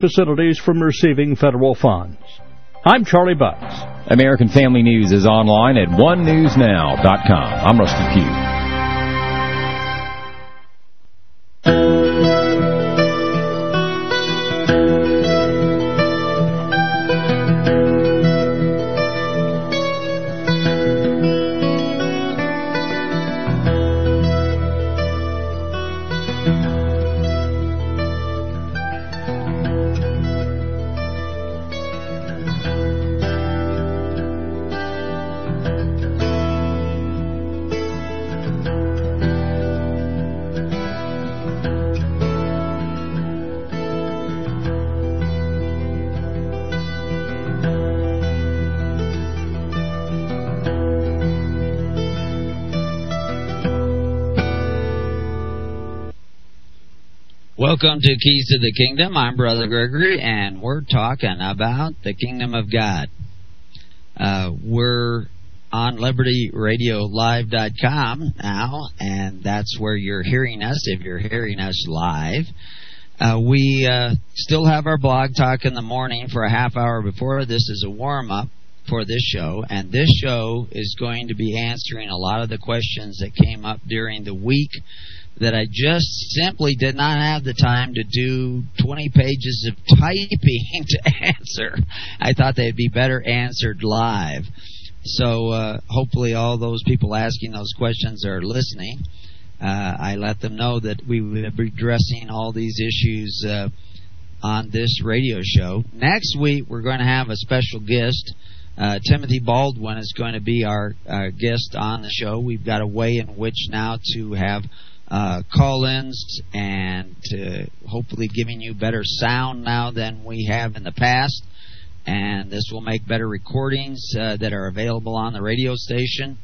facilities from receiving federal funds. I'm Charlie Butts. American Family News is online at onenewsnow.com. I'm Rusty Pugh. Welcome to Keys to the Kingdom. I'm Brother Gregory, and we're talking about the Kingdom of God. Uh, we're on LibertyRadioLive.com now, and that's where you're hearing us if you're hearing us live. Uh, we uh, still have our blog talk in the morning for a half hour before. This is a warm up for this show, and this show is going to be answering a lot of the questions that came up during the week that I just simply did not have the time to do 20 pages of typing to answer. I thought they'd be better answered live. So uh, hopefully, all those people asking those questions are listening. Uh, I let them know that we will be addressing all these issues uh, on this radio show. Next week, we're going to have a special guest. Uh, Timothy Baldwin is going to be our, our guest on the show. We've got a way in which now to have uh, call-ins and uh, hopefully giving you better sound now than we have in the past. And this will make better recordings uh, that are available on the radio station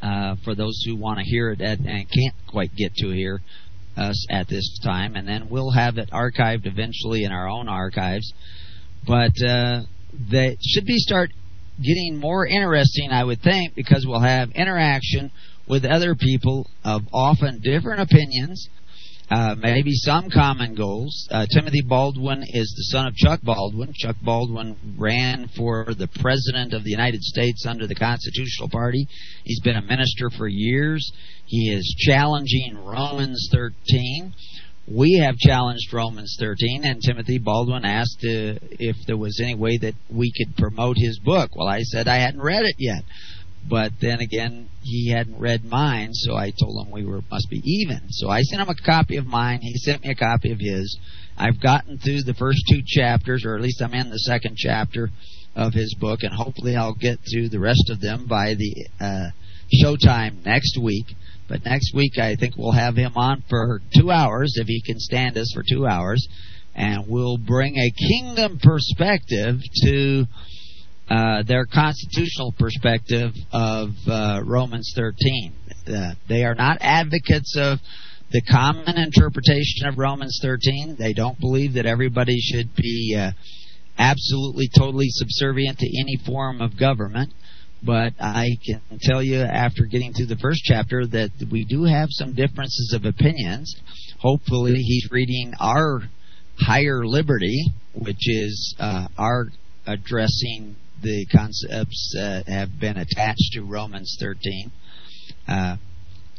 uh, for those who want to hear it at, and can't quite get to hear us at this time. And then we'll have it archived eventually in our own archives. But uh, they should be start getting more interesting, I would think, because we'll have interaction with other people of often different opinions, uh, maybe some common goals. Uh, Timothy Baldwin is the son of Chuck Baldwin. Chuck Baldwin ran for the president of the United States under the Constitutional Party. He's been a minister for years. He is challenging Romans 13. We have challenged Romans 13, and Timothy Baldwin asked uh, if there was any way that we could promote his book. Well, I said I hadn't read it yet. But then again, he hadn't read mine, so I told him we were must be even. So I sent him a copy of mine. He sent me a copy of his. I've gotten through the first two chapters, or at least I'm in the second chapter of his book, and hopefully I'll get through the rest of them by the uh, showtime next week. But next week I think we'll have him on for two hours if he can stand us for two hours, and we'll bring a kingdom perspective to uh, their constitutional perspective of uh, Romans 13. Uh, they are not advocates of the common interpretation of Romans 13. They don't believe that everybody should be uh, absolutely, totally subservient to any form of government. But I can tell you after getting through the first chapter that we do have some differences of opinions. Hopefully, he's reading our higher liberty, which is uh, our addressing the concepts uh, have been attached to Romans 13. Uh,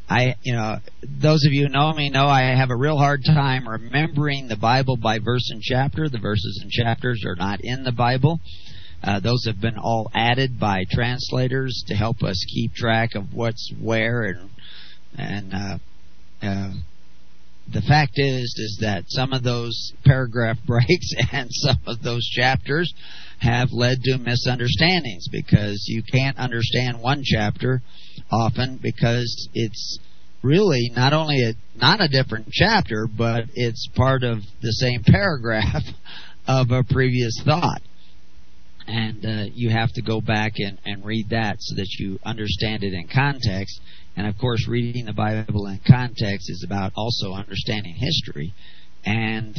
I, you know, those of you who know me know I have a real hard time remembering the Bible by verse and chapter. The verses and chapters are not in the Bible. Uh, those have been all added by translators to help us keep track of what's where and and uh, uh, the fact is is that some of those paragraph breaks and some of those chapters have led to misunderstandings because you can't understand one chapter often because it's really not only a not a different chapter but it's part of the same paragraph of a previous thought. And uh, you have to go back and, and read that so that you understand it in context and of course reading the bible in context is about also understanding history and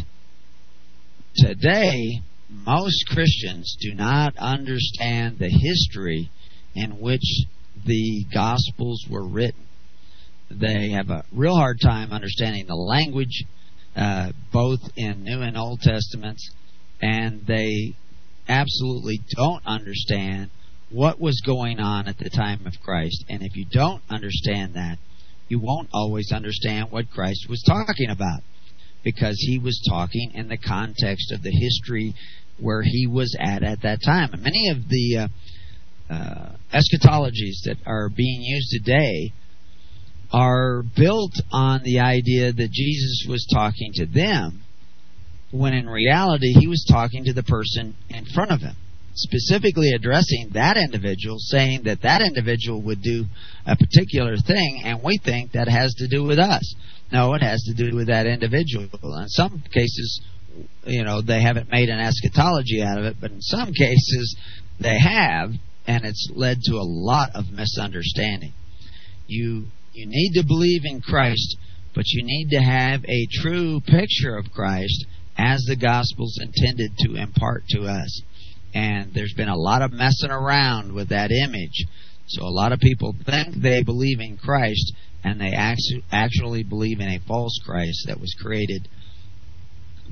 today most Christians do not understand the history in which the Gospels were written. They have a real hard time understanding the language. uh, both in New and Old Testaments, and they absolutely don't understand what was going on at the time of Christ. And if you don't understand that, you won't always understand what Christ was talking about because he was talking in the context of the history where he was at at that time. And many of the uh, uh, eschatologies that are being used today are built on the idea that Jesus was talking to them when in reality he was talking to the person in front of him specifically addressing that individual, saying that that individual would do a particular thing, and we think that has to do with us. No, it has to do with that individual. In some cases, you know, they haven't made an eschatology out of it, but in some cases, they have, and it's led to a lot of misunderstanding. You you need to believe in Christ, but you need to have a true picture of Christ as the gospel's intended to impart to us. And there's been a lot of messing around with that image. So a lot of people think they believe in Christ, and they actually believe in a false Christ that was created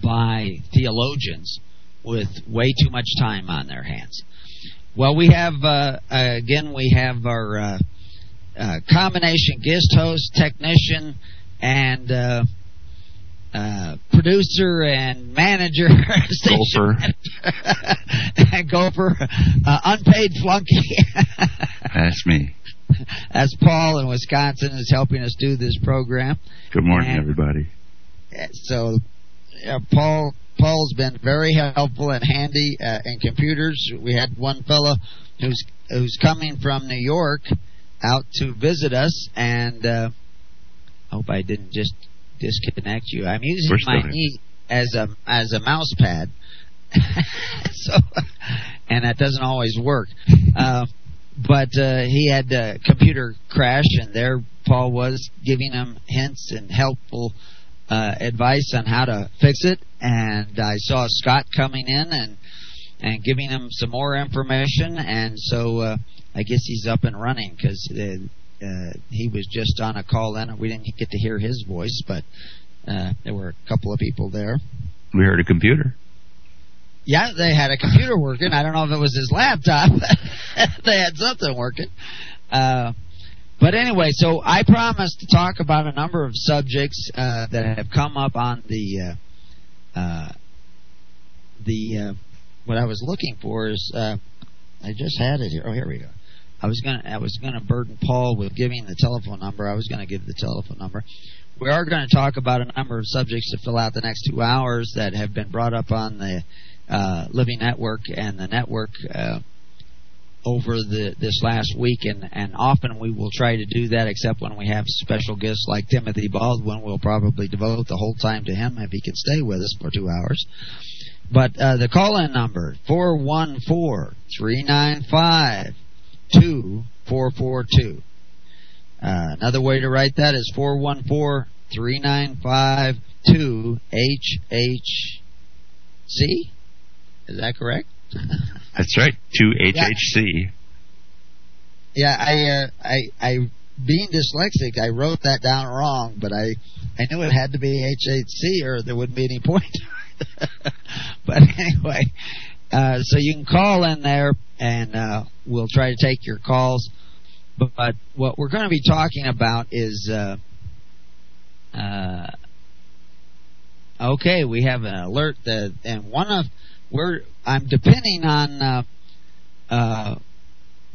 by theologians with way too much time on their hands. Well, we have uh, again we have our uh, uh, combination guest host, technician, and uh, producer and manager, Gopher, and Gopher, uh, unpaid flunky. That's me. That's Paul in Wisconsin is helping us do this program. Good morning, and, everybody. So, Paul Paul's been very helpful and handy uh, in computers. We had one fellow who's who's coming from New York out to visit us, and uh, I hope I didn't just disconnect you. I'm using my knee as a as a mouse pad, so and that doesn't always work. Uh, but uh, he had a computer crash, and there Paul was giving him hints and helpful uh, advice on how to fix it. And I saw Scott coming in and and giving him some more information, and so uh, I guess he's up and running because uh, he was just on a call in. We didn't get to hear his voice, but uh, there were a couple of people there. We heard a computer. Yeah, they had a computer working. I don't know if it was his laptop. they had something working. Uh, but anyway, so I promised to talk about a number of subjects uh, that have come up on the uh, uh, the uh, what I was looking for is uh, I just had it here. Oh, here we go. I was gonna I was gonna burden Paul with giving the telephone number. I was gonna give the telephone number. We are going to talk about a number of subjects to fill out the next two hours that have been brought up on the uh, Living Network and the network uh, over the this last week, and and often we will try to do that, except when we have special guests like Timothy Baldwin. We'll probably devote the whole time to him if he can stay with us for two hours. But uh, the call-in number four one four three nine five. 2442. Uh, another way to write that is 414 395 2HHC. Is that correct? That's right, 2HHC. Yeah, I, uh, I, I, being dyslexic, I wrote that down wrong, but I, I knew it had to be HHC or there wouldn't be any point. but anyway, uh, so you can call in there, and uh, we'll try to take your calls. But, but what we're going to be talking about is, uh, uh, okay, we have an alert that, and one of we're I'm depending on uh, uh,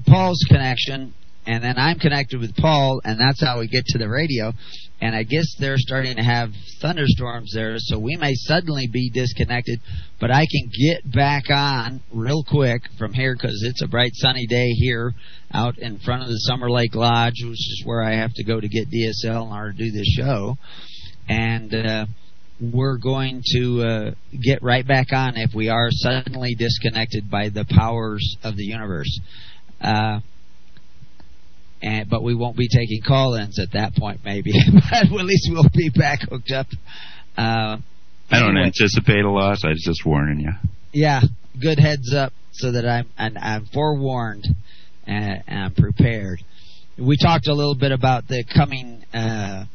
Paul's connection and then I'm connected with Paul, and that's how we get to the radio. And I guess they're starting to have thunderstorms there, so we may suddenly be disconnected. But I can get back on real quick from here because it's a bright sunny day here out in front of the Summer Lake Lodge, which is where I have to go to get DSL in order to do this show. And uh, we're going to uh, get right back on if we are suddenly disconnected by the powers of the universe. Uh, and but we won't be taking call-ins at that point, maybe. but at least we'll be back hooked up. Uh, I don't anyway. anticipate a loss. I was just warning you. Yeah, good heads up, so that I'm and I'm forewarned and, and, I'm prepared. We talked a little bit about the coming uh,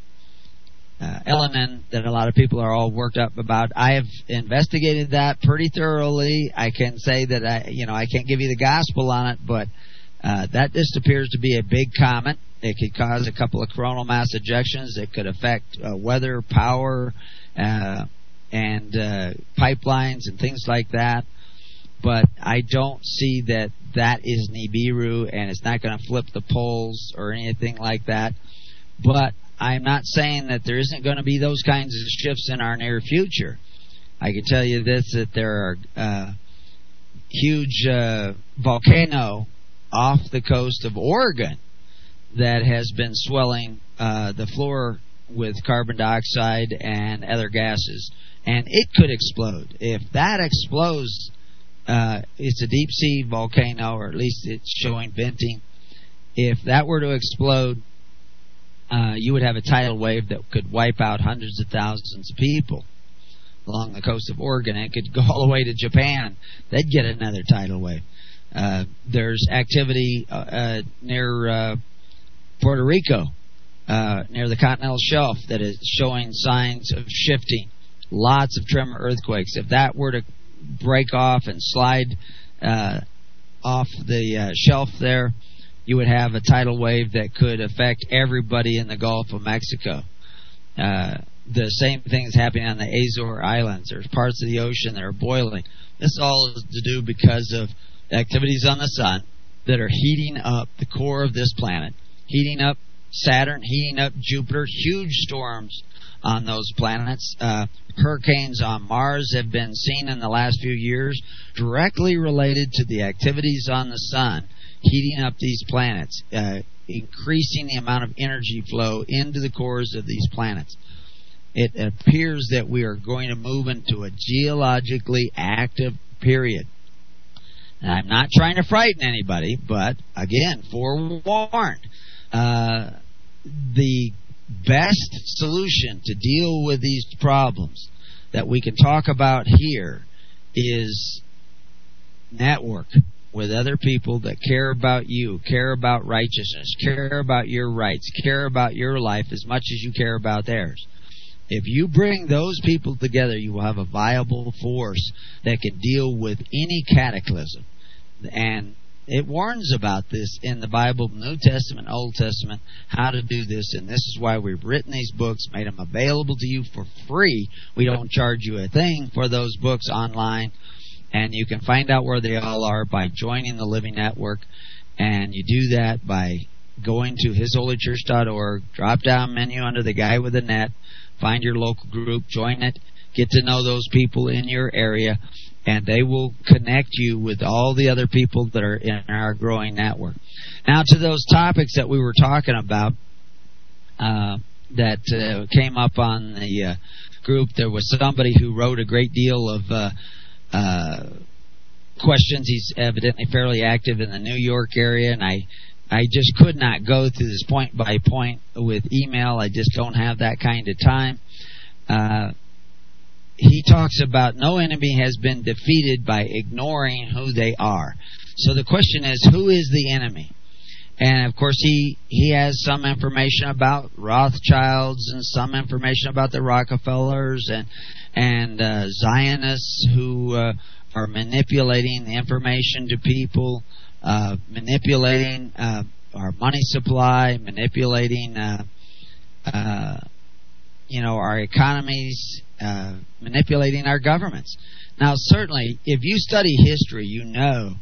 uh, Elenin that a lot of people are all worked up about. I have investigated that pretty thoroughly. I can say that I, you know, I can't give you the gospel on it, but uh, that just appears to be a big comet. It could cause a couple of coronal mass ejections. It could affect uh, weather, power, uh, and uh, pipelines and things like that. But I don't see that that is Nibiru, and it's not going to flip the poles or anything like that. But I'm not saying that there isn't going to be those kinds of shifts in our near future. I can tell you this: that there are uh, huge volcano off the coast of Oregon that has been swelling uh, the floor with carbon dioxide and other gases, and it could explode. If that explodes, uh, it's a deep sea volcano, or at least it's showing venting. If that were to explode, uh, you would have a tidal wave that could wipe out hundreds of thousands of people along the coast of Oregon. It could go all the way to Japan. They'd get another tidal wave. Uh, there's activity uh, uh near uh, Puerto Rico, near the continental shelf, that is showing signs of shifting. Lots of tremor earthquakes. If that were to break off and slide off the shelf there, you would have a tidal wave that could affect everybody in the Gulf of Mexico. The same thing is happening on the Azore Islands. There's parts of the ocean that are boiling. This all is to do because of activities on the sun that are heating up the core of this planet, heating up Saturn, heating up Jupiter. Huge storms on those planets. Uh, hurricanes on Mars have been seen in the last few years directly related to the activities on the sun heating up these planets, uh, increasing the amount of energy flow into the cores of these planets. It appears that we are going to move into a geologically active period. And I'm not trying to frighten anybody, but again, forewarned. Uh, the best solution to deal with these problems that we can talk about here is network with other people that care about you, care about righteousness, care about your rights, care about your life as much as you care about theirs. If you bring those people together, you will have a viable force that can deal with any cataclysm. And it warns about this in the Bible, New Testament, Old Testament, how to do this. And this is why we've written these books, made them available to you for free. We don't charge you a thing for those books online and you can find out where they all are by joining the Living Network. And you do that by going to hisholychurch.org, drop down menu under the guy with the net, find your local group, join it, get to know those people in your area, and they will connect you with all the other people that are in our growing network. Now, to those topics that we were talking about uh, that uh, came up on the uh, group, there was somebody who wrote a great deal of uh, uh, questions. He's evidently fairly active in the New York area, and I I just could not go through this point by point with email. I just don't have that kind of time. Uh, he talks about no enemy has been defeated by ignoring who they are. So the question is, who is the enemy? And of course, he he has some information about Rothschilds and some information about the Rockefellers and and uh, Zionists who uh, are manipulating information to people, uh, manipulating uh, our money supply, manipulating, uh, uh, you know, our economies, manipulating our governments. Now, certainly, if you study history, you know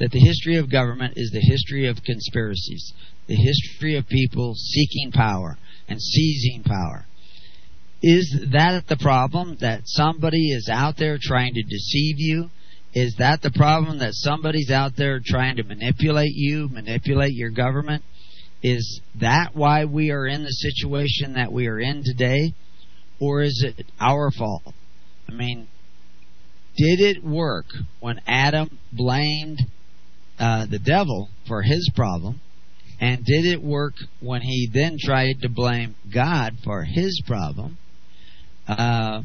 that the history of government is the history of conspiracies, the history of people seeking power and seizing power. Is that the problem that somebody is out there trying to deceive you? Is that the problem that somebody's out there trying to manipulate you, manipulate your government? Is that why we are in the situation that we are in today? Or is it our fault? I mean, did it work when Adam blamed uh, the devil for his problem? And did it work when he then tried to blame God for his problem? Uh,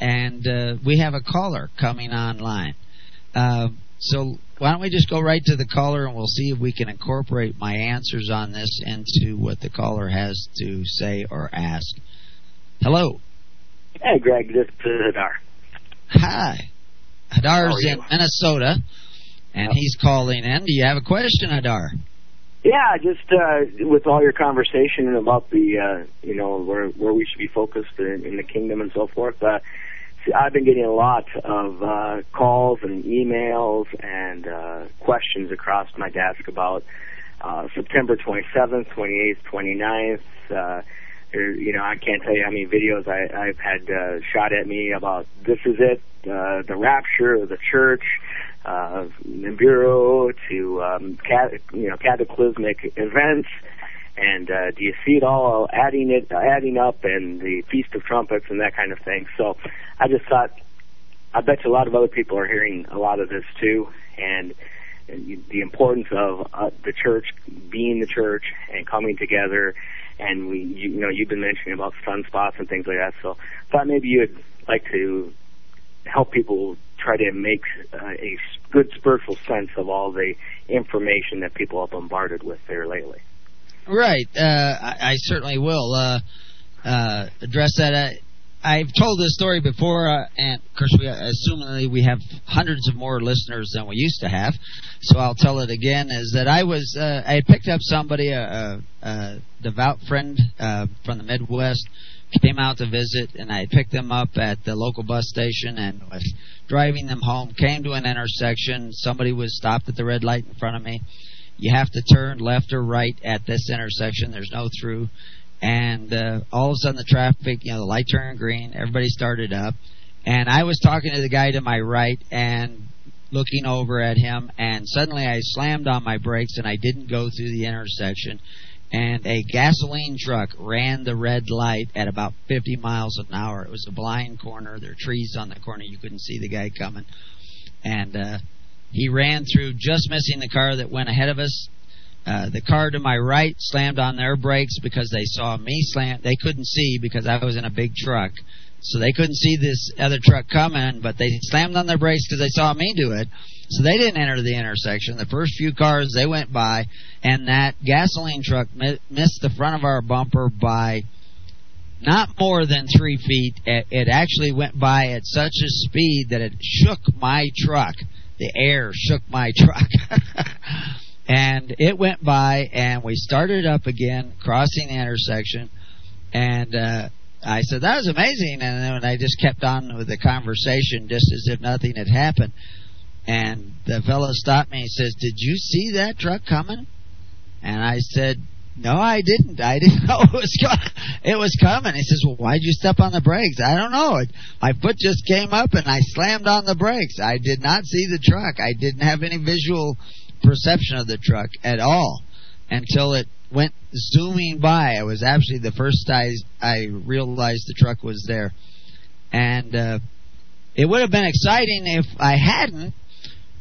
and uh, we have a caller coming online. Uh, so why don't we just go right to the caller and we'll see if we can incorporate my answers on this into what the caller has to say or ask. Hello. Hey, Greg. This is Hadar. Hi. Hadar's in Minnesota, and he's calling in. Do you have a question, Hadar? Yeah, just uh, with all your conversation about the, uh, you know, where where we should be focused in, in the kingdom and so forth. Uh, see, I've been getting a lot of uh, calls and emails and uh, questions across my desk about uh, September 27th, 28th, 29th. Uh, there, you know, I can't tell you how many videos I, I've had uh, shot at me about this is it, uh, the rapture of the church, uh, Nibiru to um, cat, you know cataclysmic events, and uh, do you see it all adding it adding up and the Feast of Trumpets and that kind of thing. So I just thought I bet you a lot of other people are hearing a lot of this too, and, the importance of uh, the church being the church and coming together. And we, you, you know, you've been mentioning about sunspots and things like that. So I thought maybe you'd like to help people try to make uh, a good spiritual sense of all the information that people are bombarded with there lately. Right. Uh, I, I, certainly will uh, uh address that. Uh, I've told this story before, uh, and of course, we assumingly we have hundreds of more listeners than we used to have. So I'll tell it again: is that I was I picked up somebody, a, a, a devout friend from the Midwest, came out to visit, and I picked them up at the local bus station and was driving them home. Came to an intersection. Somebody was stopped at the red light in front of me. You have to turn left or right at this intersection. There's no through. And uh, all of a sudden, the traffic, you know, the light turned green. Everybody started up. And I was talking to the guy to my right and looking over at him. And suddenly I slammed on my brakes and I didn't go through the intersection and a gasoline truck ran the red light at about 50 miles an hour. It was a blind corner. There were trees on the corner. You couldn't see the guy coming. And uh, he ran through, just missing the car that went ahead of us. Uh, the car to my right slammed on their brakes because they saw me slam. They couldn't see because I was in a big truck. So they couldn't see this other truck coming, but they slammed on their brakes because they saw me do it. So they didn't enter the intersection. The first few cars they went by, and that gasoline truck mi- missed the front of our bumper by not more than three feet. It, it actually went by at such a speed that it shook my truck. The air shook my truck. and it went by, and we started up again, crossing the intersection, and uh, I said, that was amazing. And then I just kept on with the conversation just as if nothing had happened. And the fellow stopped me and says, Did you see that truck coming? And I said, No, I didn't. I didn't know it was coming. It was coming. He says, Well, why'd you step on the brakes? I don't know. My foot just came up and I slammed on the brakes. I did not see the truck. I didn't have any visual perception of the truck at all until it went zooming by. It was actually the first I I realized the truck was there, and uh, it would have been exciting if I hadn't.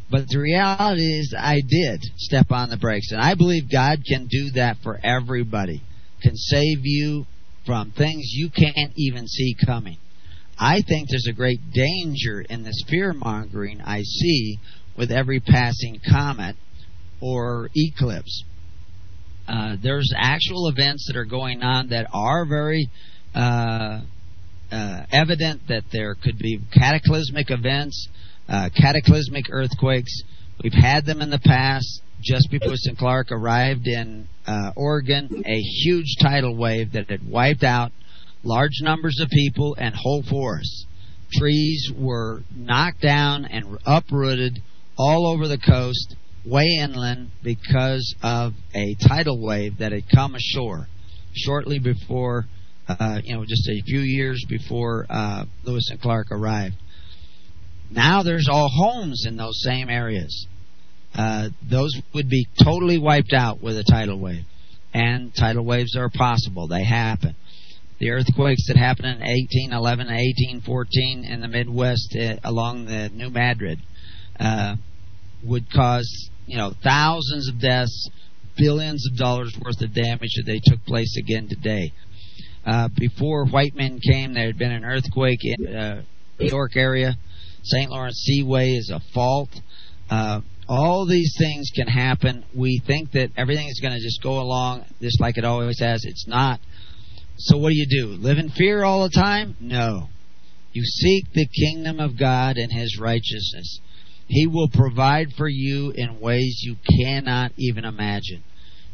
But the reality is, I did step on the brakes, and I believe God can do that for everybody. Can save you from things you can't even see coming. I think there's a great danger in this fear mongering I see with every passing comet or eclipse. Uh, there's actual events that are going on that are very uh, uh, evident that there could be cataclysmic events, uh, cataclysmic earthquakes. We've had them in the past. Just before St. Clark arrived in uh, Oregon, a huge tidal wave that had wiped out large numbers of people and whole forests. Trees were knocked down and uprooted all over the coast way inland because of a tidal wave that had come ashore shortly before, uh, you know, just a few years before uh, Lewis and Clark arrived. Now there's all homes in those same areas. Uh, those would be totally wiped out with a tidal wave. And tidal waves are possible. They happen. The earthquakes that happened in 1811 and 1814 in the Midwest uh, along the New Madrid uh, would cause you know, thousands of deaths, billions of dollars worth of damage that they took place again today. Uh, before white men came, there had been an earthquake in uh, New York area. St. Lawrence Seaway is a fault. Uh, all these things can happen. We think that everything is going to just go along just like it always has. It's not. So what do you do? Live in fear all the time? No. You seek the kingdom of God and His righteousness. He will provide for you in ways you cannot even imagine.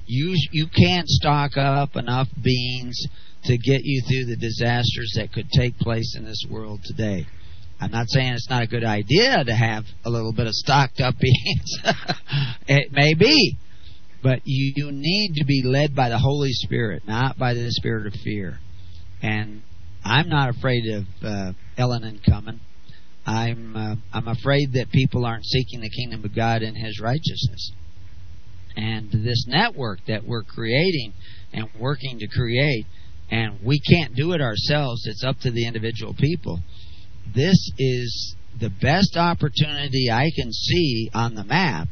You you can't stock up enough beans to get you through the disasters that could take place in this world today. I'm not saying it's not a good idea to have a little bit of stocked up beans. it may be. But you, you need to be led by the Holy Spirit, not by the spirit of fear. And I'm not afraid of uh, Elenin coming. I'm uh, I'm afraid that people aren't seeking the kingdom of God and His righteousness. And this network that we're creating and working to create, and we can't do it ourselves. It's up to the individual people. This is the best opportunity I can see on the map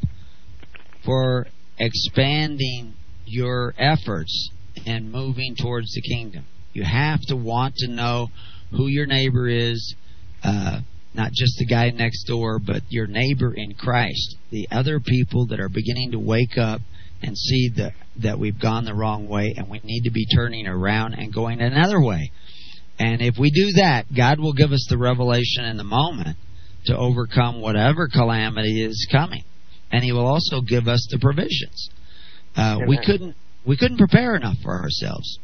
for expanding your efforts and moving towards the kingdom. You have to want to know who your neighbor is, uh, not just the guy next door, but your neighbor in Christ, the other people that are beginning to wake up and see that that we've gone the wrong way and we need to be turning around and going another way. And if we do that, God will give us the revelation in the moment to overcome whatever calamity is coming, and He will also give us the provisions. Uh, we couldn't we couldn't prepare enough for ourselves.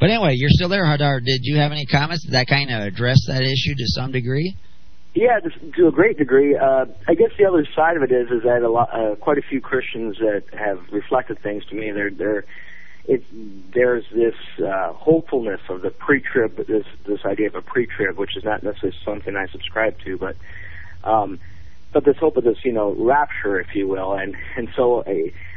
But anyway, you're still there, Hadar. Did you have any comments? Did that kind of address that issue to some degree? Yeah, to a great degree. Uh, I guess the other side of it is is that a lot, uh, quite a few Christians that have reflected things to me. They're they're it there's this uh, hopefulness of the pre-trib, this this idea of a pre-trib, which is not necessarily something I subscribe to, but um, but this hope of this you know rapture, if you will, and and so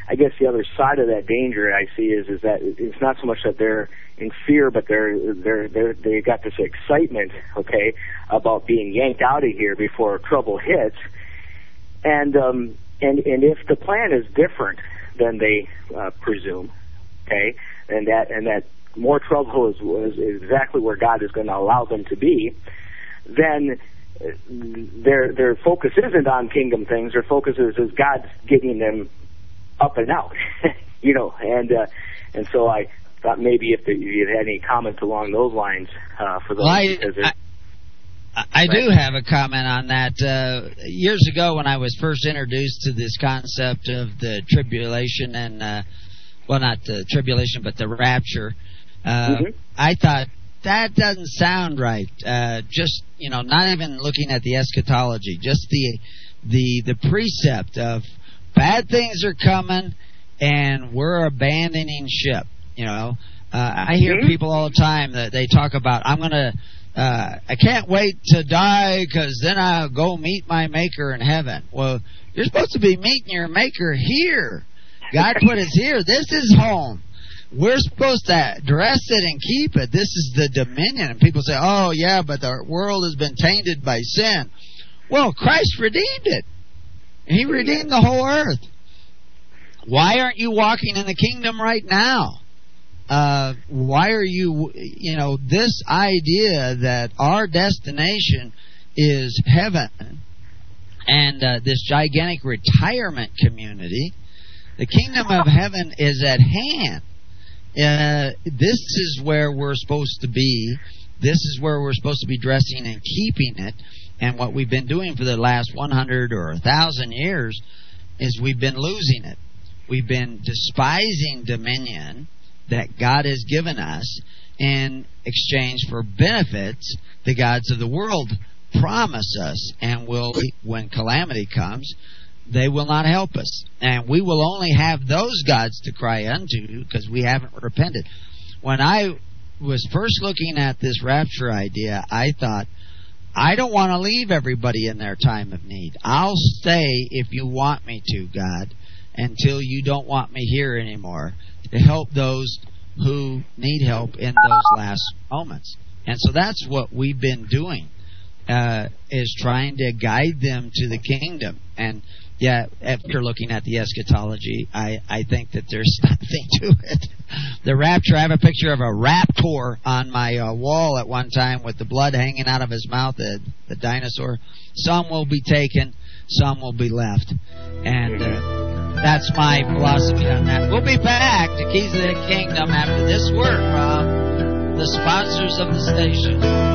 I, guess the other side of that danger I see is is that it's not so much that they're in fear, but they're they're they're they got this excitement, okay, about being yanked out of here before trouble hits, and um, and and if the plan is different than they uh, presume, okay, and that and that more trouble is, is exactly where God is going to allow them to be, then their their focus isn't on kingdom things. Their focus is, is God's getting them up and out, you know, and uh, and so I thought maybe if you had any comments along those lines uh, for those. Well, I, I, I do have a comment on that. Uh, years ago, when I was first introduced to this concept of the tribulation and, uh, well, not the tribulation, but the rapture, uh, mm-hmm. I thought that doesn't sound right. Uh, just you know, not even looking at the eschatology, just the the the precept of bad things are coming and we're abandoning ship. You know, uh, I hear mm-hmm. people all the time that they talk about, I'm going to, uh, I can't wait to die because then I'll go meet my Maker in heaven. Well, you're supposed to be meeting your Maker here. God put us here. This is home. We're supposed to dress it and keep it. This is the dominion. And people say, oh, yeah, but the world has been tainted by sin. Well, Christ redeemed it. He redeemed the whole earth. Why aren't you walking in the kingdom right now? uh, why are you, you know, this idea that our destination is heaven and uh, this gigantic retirement community, the kingdom of heaven is at hand. Uh, this is where we're supposed to be. This is where we're supposed to be dressing and keeping it. And what we've been doing for the last 100 or 1,000 years is we've been losing it. We've been despising dominion that God has given us in exchange for benefits the gods of the world promise us and will when calamity comes they will not help us and we will only have those gods to cry unto because we haven't repented when i was first looking at this rapture idea i thought i don't want to leave everybody in their time of need i'll stay if you want me to god until you don't want me here anymore to help those who need help in those last moments. And so that's what we've been doing, uh, is trying to guide them to the kingdom. And yeah, after looking at the eschatology, I, I think that there's nothing to it. The rapture, I have a picture of a raptor on my uh, wall at one time with the blood hanging out of his mouth, the, the dinosaur. Some will be taken, some will be left. And uh, that's my philosophy on that. We'll be back to Keys of the Kingdom after this word from the sponsors of the station.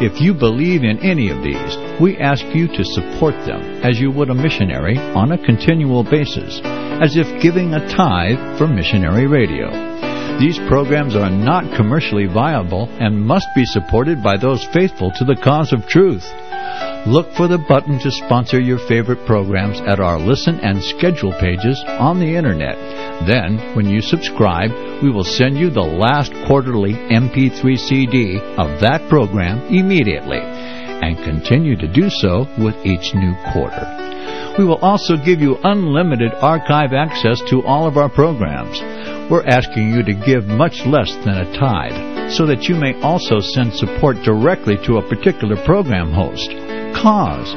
If you believe in any of these, we ask you to support them as you would a missionary on a continual basis, as if giving a tithe for missionary radio. These programs are not commercially viable and must be supported by those faithful to the cause of truth. Look for the button to sponsor your favorite programs at our listen and schedule pages on the internet. Then, when you subscribe, we will send you the last quarterly MP3 CD of that program immediately and continue to do so with each new quarter. We will also give you unlimited archive access to all of our programs. We're asking you to give much less than a tithe so that you may also send support directly to a particular program host, cause,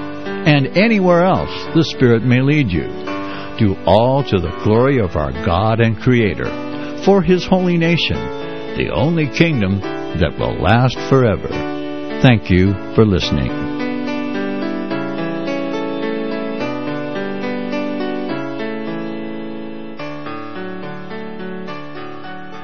and anywhere else the Spirit may lead you. Do all to the glory of our God and Creator, for His holy nation, the only kingdom that will last forever. Thank you for listening.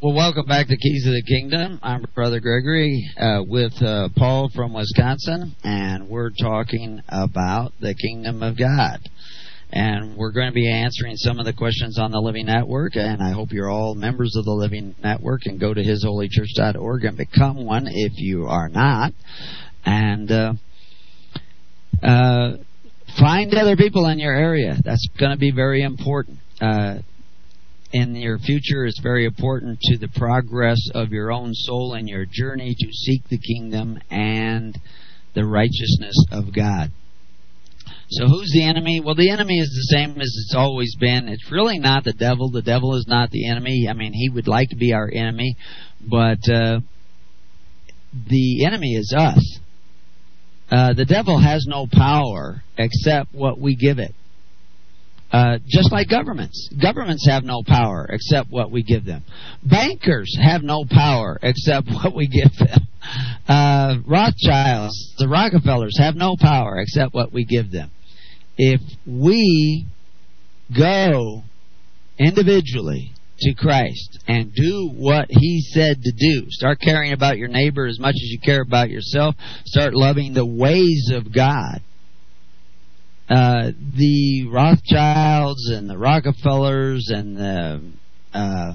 Well, welcome back to Keys of the Kingdom. I'm Brother Gregory uh, with uh, Paul from Wisconsin, and we're talking about the Kingdom of God. And we're going to be answering some of the questions on the Living Network, and I hope you're all members of the Living Network and go to hisholychurch.org and become one if you are not. And uh, uh, find other people in your area. That's going to be very important. Uh, in your future is very important to the progress of your own soul and your journey to seek the kingdom and the righteousness of God. So who's the enemy? Well, the enemy is the same as it's always been. It's really not the devil. The devil is not the enemy. I mean, he would like to be our enemy, but uh, the enemy is us. Uh, the devil has no power except what we give it. Uh, just like governments. Governments have no power except what we give them. Bankers have no power except what we give them. Uh, Rothschilds, the Rockefellers have no power except what we give them. If we go individually to Christ and do what He said to do, start caring about your neighbor as much as you care about yourself, start loving the ways of God. Uh, the Rothschilds and the Rockefellers and the uh,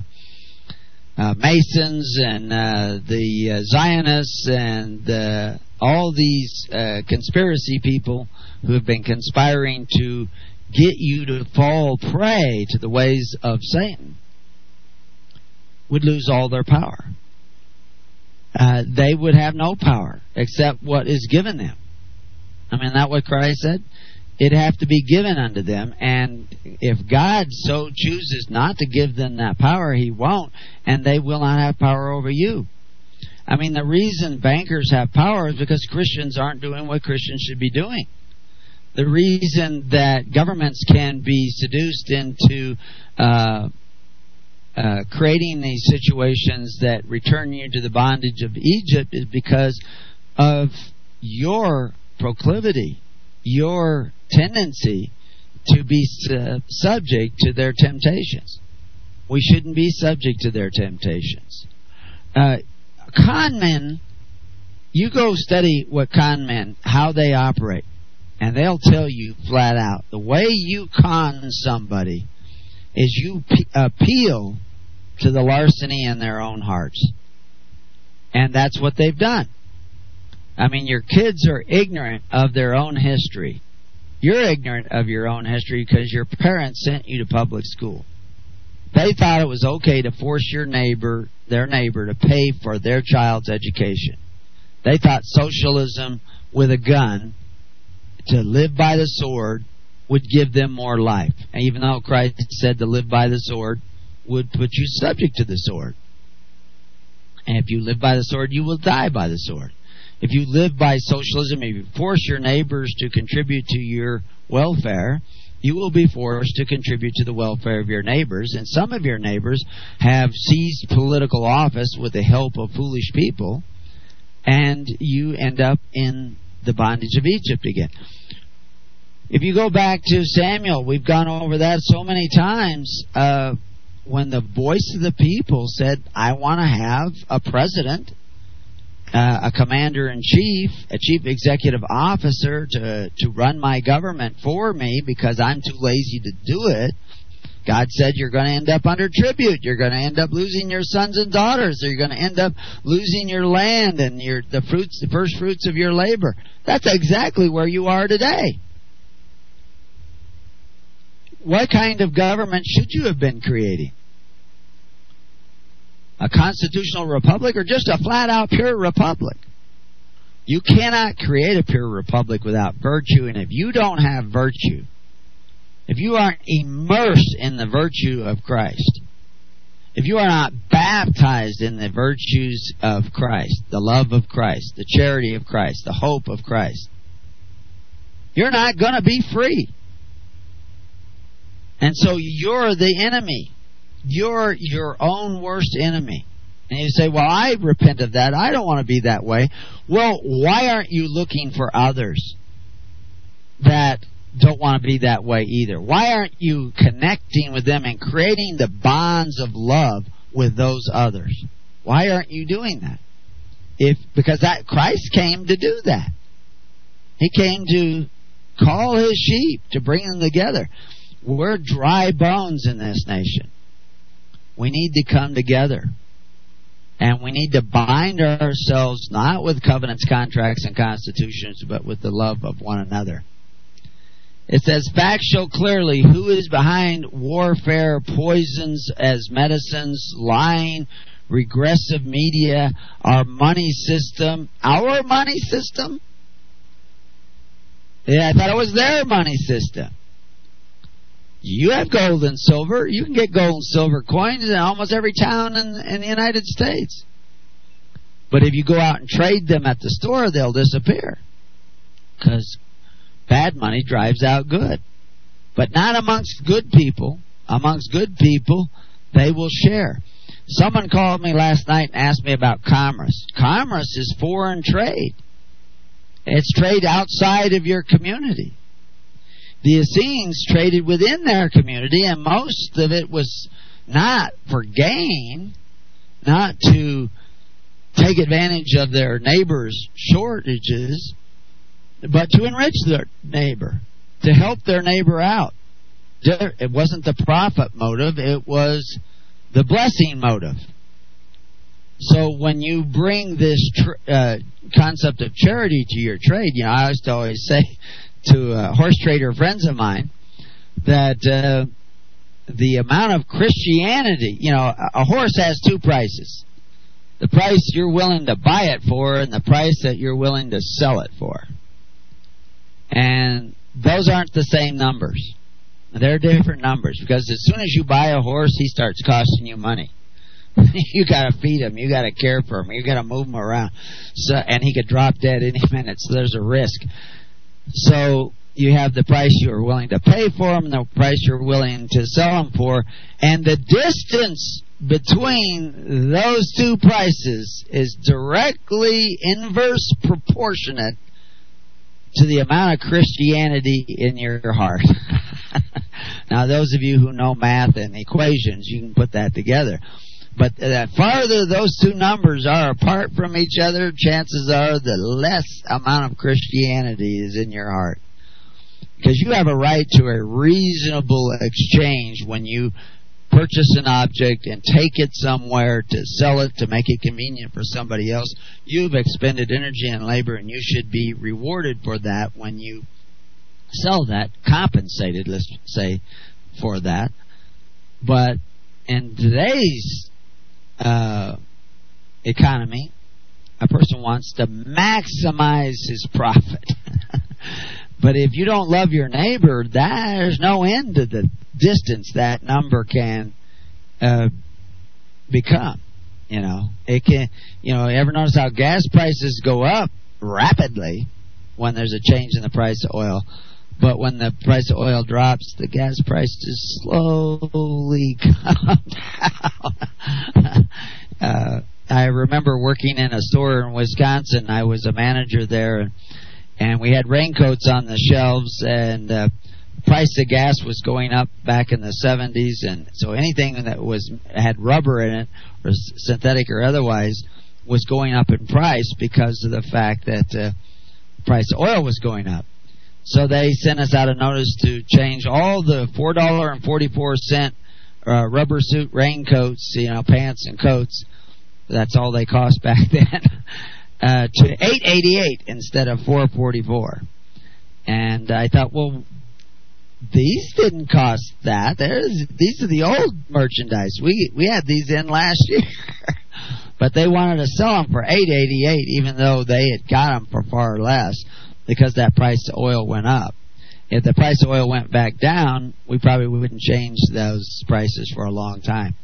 uh, Masons and uh, the uh, Zionists and uh, all these conspiracy people who have been conspiring to get you to fall prey to the ways of Satan would lose all their power. Uh, they would have no power except what is given them. I mean, that what Christ said? it have to be given unto them. And if God so chooses not to give them that power, He won't, and they will not have power over you. I mean, the reason bankers have power is because Christians aren't doing what Christians should be doing. The reason that governments can be seduced into uh, uh, creating these situations that return you to the bondage of Egypt is because of your proclivity, your tendency to be uh, subject to their temptations. We shouldn't be subject to their temptations. Uh, con men, you go study what con men, how they operate, and they'll tell you flat out the way you con somebody is you p- appeal to the larceny in their own hearts. And that's what they've done. I mean, your kids are ignorant of their own history. You're ignorant of your own history because your parents sent you to public school. They thought it was okay to force your neighbor, their neighbor, to pay for their child's education. They thought socialism with a gun, to live by the sword, would give them more life. And even though Christ said to live by the sword would put you subject to the sword. And if you live by the sword, you will die by the sword. If you live by socialism, if you force your neighbors to contribute to your welfare, you will be forced to contribute to the welfare of your neighbors. And some of your neighbors have seized political office with the help of foolish people, and you end up in the bondage of Egypt again. If you go back to Samuel, we've gone over that so many times. Uh, when the voice of the people said, I want to have a president uh, a commander in chief, a chief executive officer to to run my government for me because I'm too lazy to do it. God said you're going to end up under tribute. You're going to end up losing your sons and daughters. You're going to end up losing your land and your the fruits, the first fruits of your labor. That's exactly where you are today. What kind of government should you have been creating? a constitutional republic or just a flat out pure republic. You cannot create a pure republic without virtue, and if you don't have virtue, if you aren't immersed in the virtue of Christ, if you are not baptized in the virtues of Christ, the love of Christ, the charity of Christ, the hope of Christ, you're not going to be free. And so you're the enemy you're your own worst enemy. And you say, Well, I repent of that. I don't want to be that way. Well, why aren't you looking for others that don't want to be that way either? Why aren't you connecting with them and creating the bonds of love with those others? Why aren't you doing that? If because that Christ came to do that. He came to call his sheep to bring them together. We're dry bones in this nation. We need to come together. And we need to bind ourselves not with covenants, contracts, and constitutions, but with the love of one another. It says, Facts show clearly who is behind warfare, poisons as medicines, lying, regressive media, our money system. Our money system? Yeah, I thought it was their money system. You have gold and silver. You can get gold and silver coins in almost every town in, in the United States. But if you go out and trade them at the store, they'll disappear. Because bad money drives out good. But not amongst good people. Amongst good people, they will share. Someone called me last night and asked me about commerce. Commerce is foreign trade. It's trade outside of your community. The Essenes traded within their community, and most of it was not for gain, not to take advantage of their neighbors' shortages, but to enrich their neighbor, to help their neighbor out. It wasn't the profit motive, it was the blessing motive. So when you bring this tr- uh, concept of charity to your trade, you know, I used to always say to uh, horse trader friends of mine that uh, the amount of Christianity, you know, a horse has two prices. The price you're willing to buy it for and the price that you're willing to sell it for. And those aren't the same numbers. They're different numbers because as soon as you buy a horse, he starts costing you money. you got to feed him, you got to care for him, you got to move him around. So and he could drop dead any minute, so there's a risk. So you have the price you are willing to pay for him, the price you're willing to sell him for, and the distance between those two prices is directly inverse proportionate to the amount of Christianity in your heart. now, those of you who know math and equations, you can put that together. But the farther those two numbers are apart from each other, chances are the less amount of Christianity is in your heart. Because you have a right to a reasonable exchange when you purchase an object and take it somewhere to sell it to make it convenient for somebody else. You've expended energy and labor and you should be rewarded for that when you sell that, compensated, let's say, for that. But in today's uh, economy, a person wants to maximize his profit. but if you don't love your neighbor, there's no end to the distance that number can uh, become. You know, it can. You know, ever notice how gas prices go up rapidly when there's a change in the price of oil? But when the price of oil drops, the gas price just slowly comes down. uh, I remember working in a store in Wisconsin. I was a manager there, and we had raincoats on the shelves, and uh, price of gas was going up back in the 70s, and so anything that was had rubber in it, or synthetic or otherwise, was going up in price because of the fact that uh, price of oil was going up. So they sent us out a notice to change all the four dollar and forty four cent uh, rubber suit raincoats, you know, pants and coats. That's all they cost back then. Uh, to eight eighty eight instead of four forty four. And I thought, well, these didn't cost that. There's, these are the old merchandise. We we had these in last year, but they wanted to sell them for eight eighty eight, even though they had got them for far less because that price of oil went up. If the price of oil went back down, we probably wouldn't change those prices for a long time.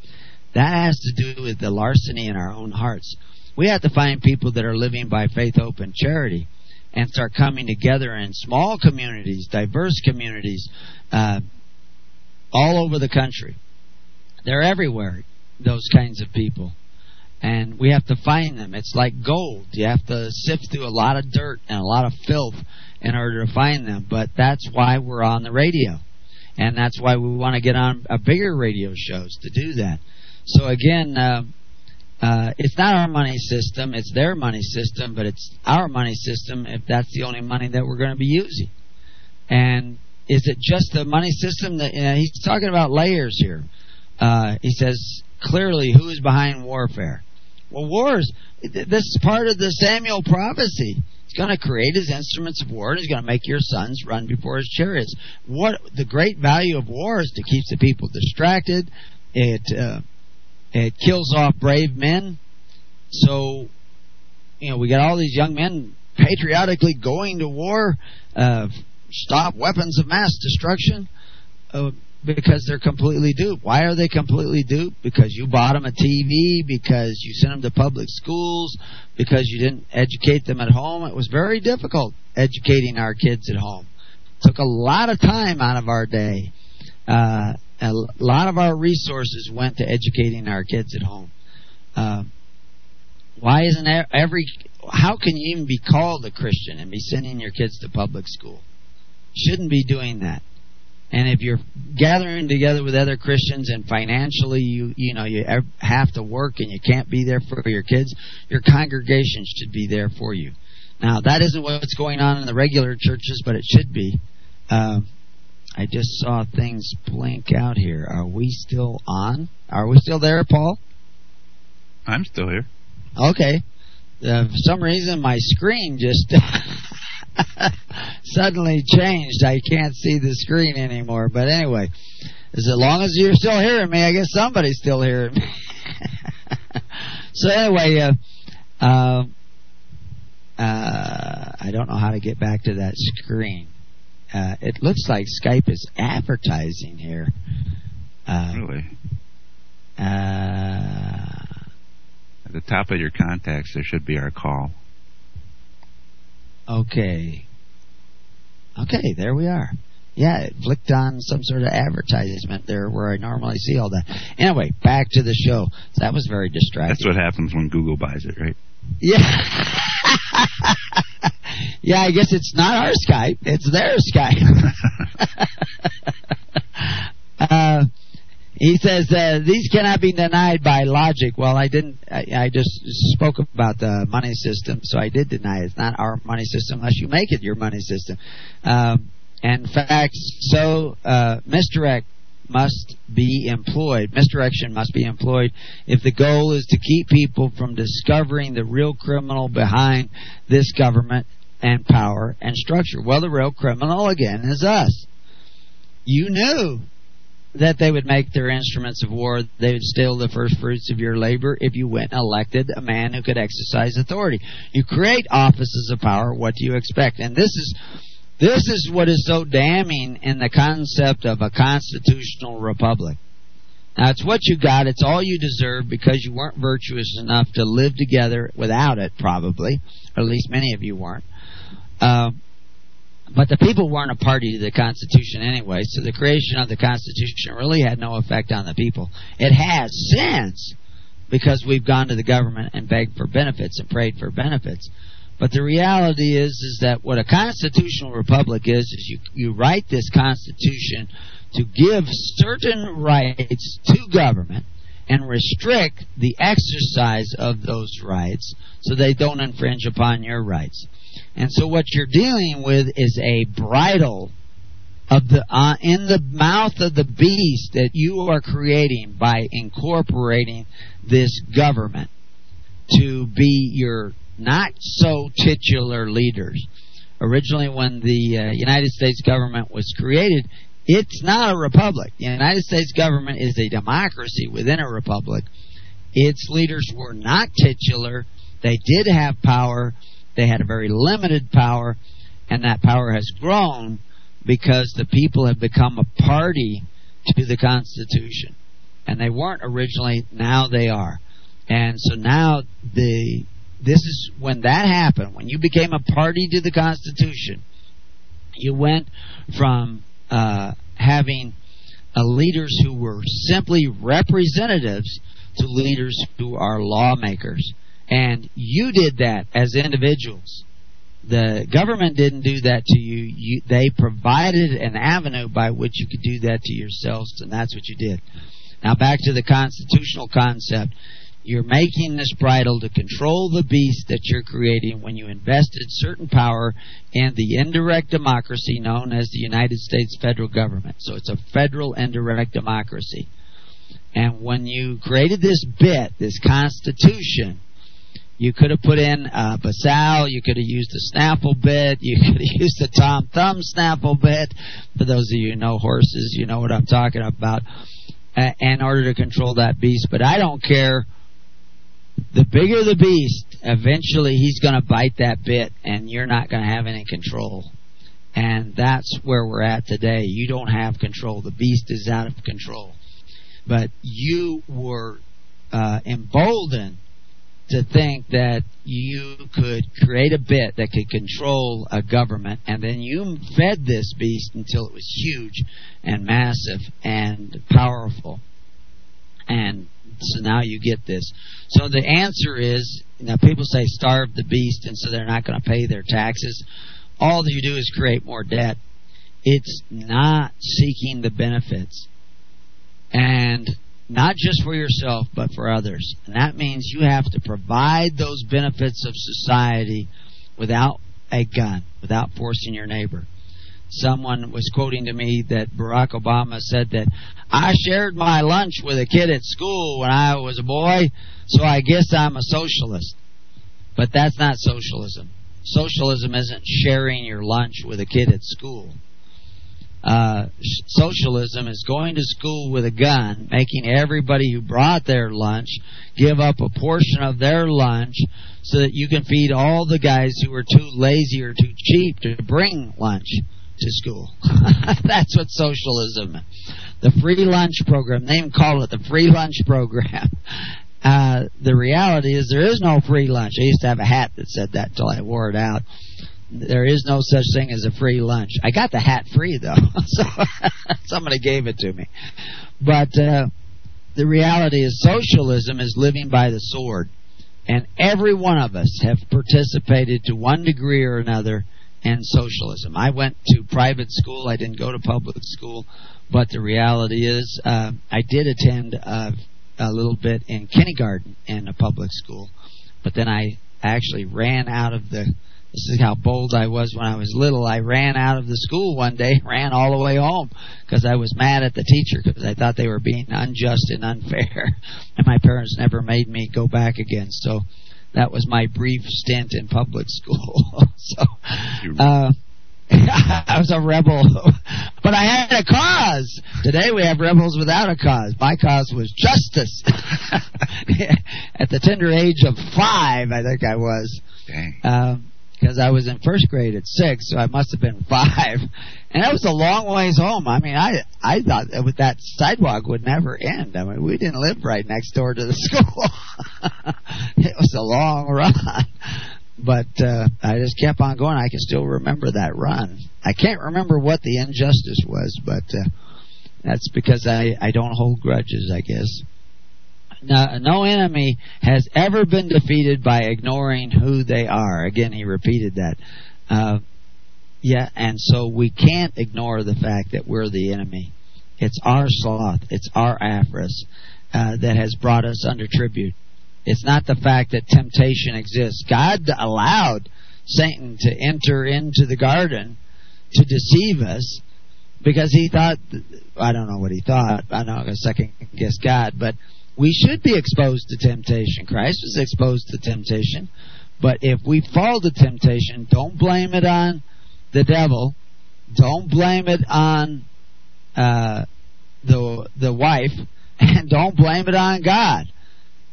That has to do with the larceny in our own hearts. We have to find people that are living by faith, hope, and charity and start coming together in small communities, diverse communities, uh, all over the country. They're everywhere, those kinds of people and we have to find them. It's like gold. You have to sift through a lot of dirt and a lot of filth in order to find them. But that's why we're on the radio. And that's why we want to get on a bigger radio shows to do that. So again, uh, uh, it's not our money system, it's their money system, but it's our money system if that's the only money that we're going to be using. And is it just the money system that you know, he's talking about layers here? Uh, he says clearly who is behind warfare well, wars. This is part of the Samuel prophecy. He's going to create his instruments of war, and he's going to make your sons run before his chariots. What the great value of war is to keep the people distracted. It uh, it kills off brave men. So, you know, we got all these young men patriotically going to war, uh, stop weapons of mass destruction. Uh, because they're completely duped. Why are they completely duped? Because you bought them a TV, because you sent them to public schools, because you didn't educate them at home. It was very difficult educating our kids at home. It took a lot of time out of our day. Uh, a lot of our resources went to educating our kids at home. Uh, why isn't every? How can you even be called a Christian and be sending your kids to public school? Shouldn't be doing that. And if you're gathering together with other Christians and financially you you know you have to work and you can't be there for your kids, your congregation should be there for you. Now that isn't what's going on in the regular churches, but it should be. Uh, I just saw things blink out here. Are we still on? Are we still there, Paul? I'm still here. Okay. Uh, for some reason, my screen just suddenly changed. I can't see the screen anymore. But anyway, as long as you're still hearing me, I guess somebody's still hearing me. so anyway, uh, uh, uh, I don't know how to get back to that screen. Uh, it looks like Skype is advertising here. Uh, really? Uh, At the top of your contacts, there should be our call. Okay. Okay, there we are. Yeah, it flicked on some sort of advertisement there where I normally see all that. Anyway, back to the show. That was very distracting. That's what happens when Google buys it, right? Yeah. yeah, I guess it's not our Skype, it's their Skype. uh, he says uh, these cannot be denied by logic. Well, I didn't. I, I, just spoke about the money system, so I did deny it. It's not our money system unless you make it your money system. Um, in fact, so uh, misdirect must be employed. Misdirection must be employed if the goal is to keep people from discovering the real criminal behind this government and power and structure. Well, the real criminal again is us. You knew that they would make their instruments of war, they would steal the first fruits of your labor if you went and elected a man who could exercise authority. You create offices of power, what do you expect? And this is this is what is so damning in the concept of a constitutional republic. Now it's what you got, it's all you deserve because you weren't virtuous enough to live together without it, probably. Or at least many of you weren't. Uh, but the people weren't a party to the Constitution anyway, so the creation of the Constitution really had no effect on the people. It has since, because we've gone to the government and begged for benefits and prayed for benefits. But the reality is, is that what a constitutional republic is, is you, you write this constitution to give certain rights to government and restrict the exercise of those rights so they don't infringe upon your rights. And so what you're dealing with is a bridle of the uh, in the mouth of the beast that you are creating by incorporating this government to be your not so titular leaders. Originally, when the uh, United States government was created, it's not a republic. The United States government is a democracy within a republic. Its leaders were not titular. They did have power they had a very limited power, and that power has grown because the people have become a party to the Constitution. And they weren't originally, now they are. And so now the this is when that happened, when you became a party to the Constitution, you went from uh, having uh, leaders who were simply representatives to leaders who are lawmakers. And you did that as individuals. The government didn't do that to you. you. They provided an avenue by which you could do that to yourselves, and that's what you did. Now back to the constitutional concept. You're making this bridle to control the beast that you're creating when you invested certain power in the indirect democracy known as the United States federal government. So it's a federal indirect democracy. And when you created this bit, this constitution, you could have put in uh, bosal. You could have used the snaffle bit. You could have used the Tom Thumb snaffle bit. For those of you who know horses, you know what I'm talking about. Uh, in order to control that beast, but I don't care. The bigger the beast, eventually he's going to bite that bit, and you're not going to have any control. And that's where we're at today. You don't have control. The beast is out of control. But you were uh, emboldened to think that you could create a bit that could control a government, and then you fed this beast until it was huge and massive and powerful. And so now you get this. So the answer is now people say starve the beast, and so they're not going to pay their taxes. All you do is create more debt. It's not seeking the benefits. And not just for yourself, but for others. And that means you have to provide those benefits of society without a gun, without forcing your neighbor. Someone was quoting to me that Barack Obama said that I shared my lunch with a kid at school when I was a boy, so I guess I'm a socialist. But that's not socialism. Socialism isn't sharing your lunch with a kid at school uh, socialism is going to school with a gun, making everybody who brought their lunch give up a portion of their lunch so that you can feed all the guys who are too lazy or too cheap to bring lunch to school. That's what socialism. The free lunch program, they even call it the free lunch program. Uh, the reality is there is no free lunch. I used to have a hat that said that until I wore it out there is no such thing as a free lunch. I got the hat free though, so somebody gave it to me. But uh, the reality is, socialism is living by the sword, and every one of us have participated to one degree or another in socialism. I went to private school. I didn't go to public school, but the reality is, uh, I did attend uh, a little bit in kindergarten in a public school, but then I actually ran out of the this is how bold I was when I was little. I ran out of the school one day, ran all the way home because I was mad at the teacher because I thought they were being unjust and unfair. And my parents never made me go back again. So that was my brief stint in public school. so uh, I was a rebel, but I had a cause. Today we have rebels without a cause. My cause was justice. At the tender age of five, I think I was. Dang. Um, because I was in first grade at six, so I must have been five, and that was a long ways home. I mean, I I thought that that sidewalk would never end. I mean, we didn't live right next door to the school. it was a long run, but uh, I just kept on going. I can still remember that run. I can't remember what the injustice was, but uh, that's because I I don't hold grudges, I guess no, no enemy has ever been defeated by ignoring who they are. Again, he repeated that. Uh, yeah, and so we can't ignore the fact that we're the enemy. It's our sloth, it's our avarice uh, that has brought us under tribute. It's not the fact that temptation exists. God allowed Satan to enter into the garden to deceive us because he thought, I don't know what he thought, I don't know, second guess God, but we should be exposed to temptation. Christ was exposed to temptation. But if we fall to temptation, don't blame it on the devil. Don't blame it on uh, the the wife, and don't blame it on God.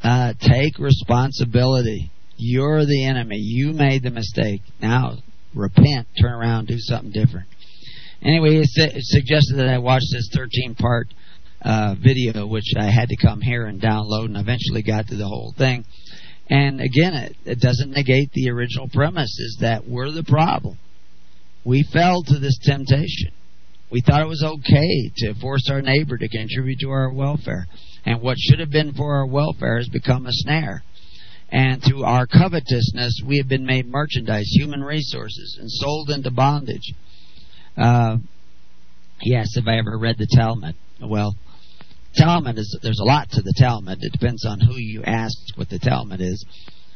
Uh, take responsibility. You're the enemy. You made the mistake. Now repent, turn around, do something different. Anyway, it suggested that I watch this 13 part uh, video, which I had to come here and download, and eventually got to the whole thing. And again, it, it doesn't negate the original premise: is that we're the problem. We fell to this temptation. We thought it was okay to force our neighbor to contribute to our welfare, and what should have been for our welfare has become a snare. And through our covetousness, we have been made merchandise, human resources, and sold into bondage. Uh, yes, have I ever read the Talmud? Well, Talmud is there's a lot to the Talmud. It depends on who you ask what the Talmud is.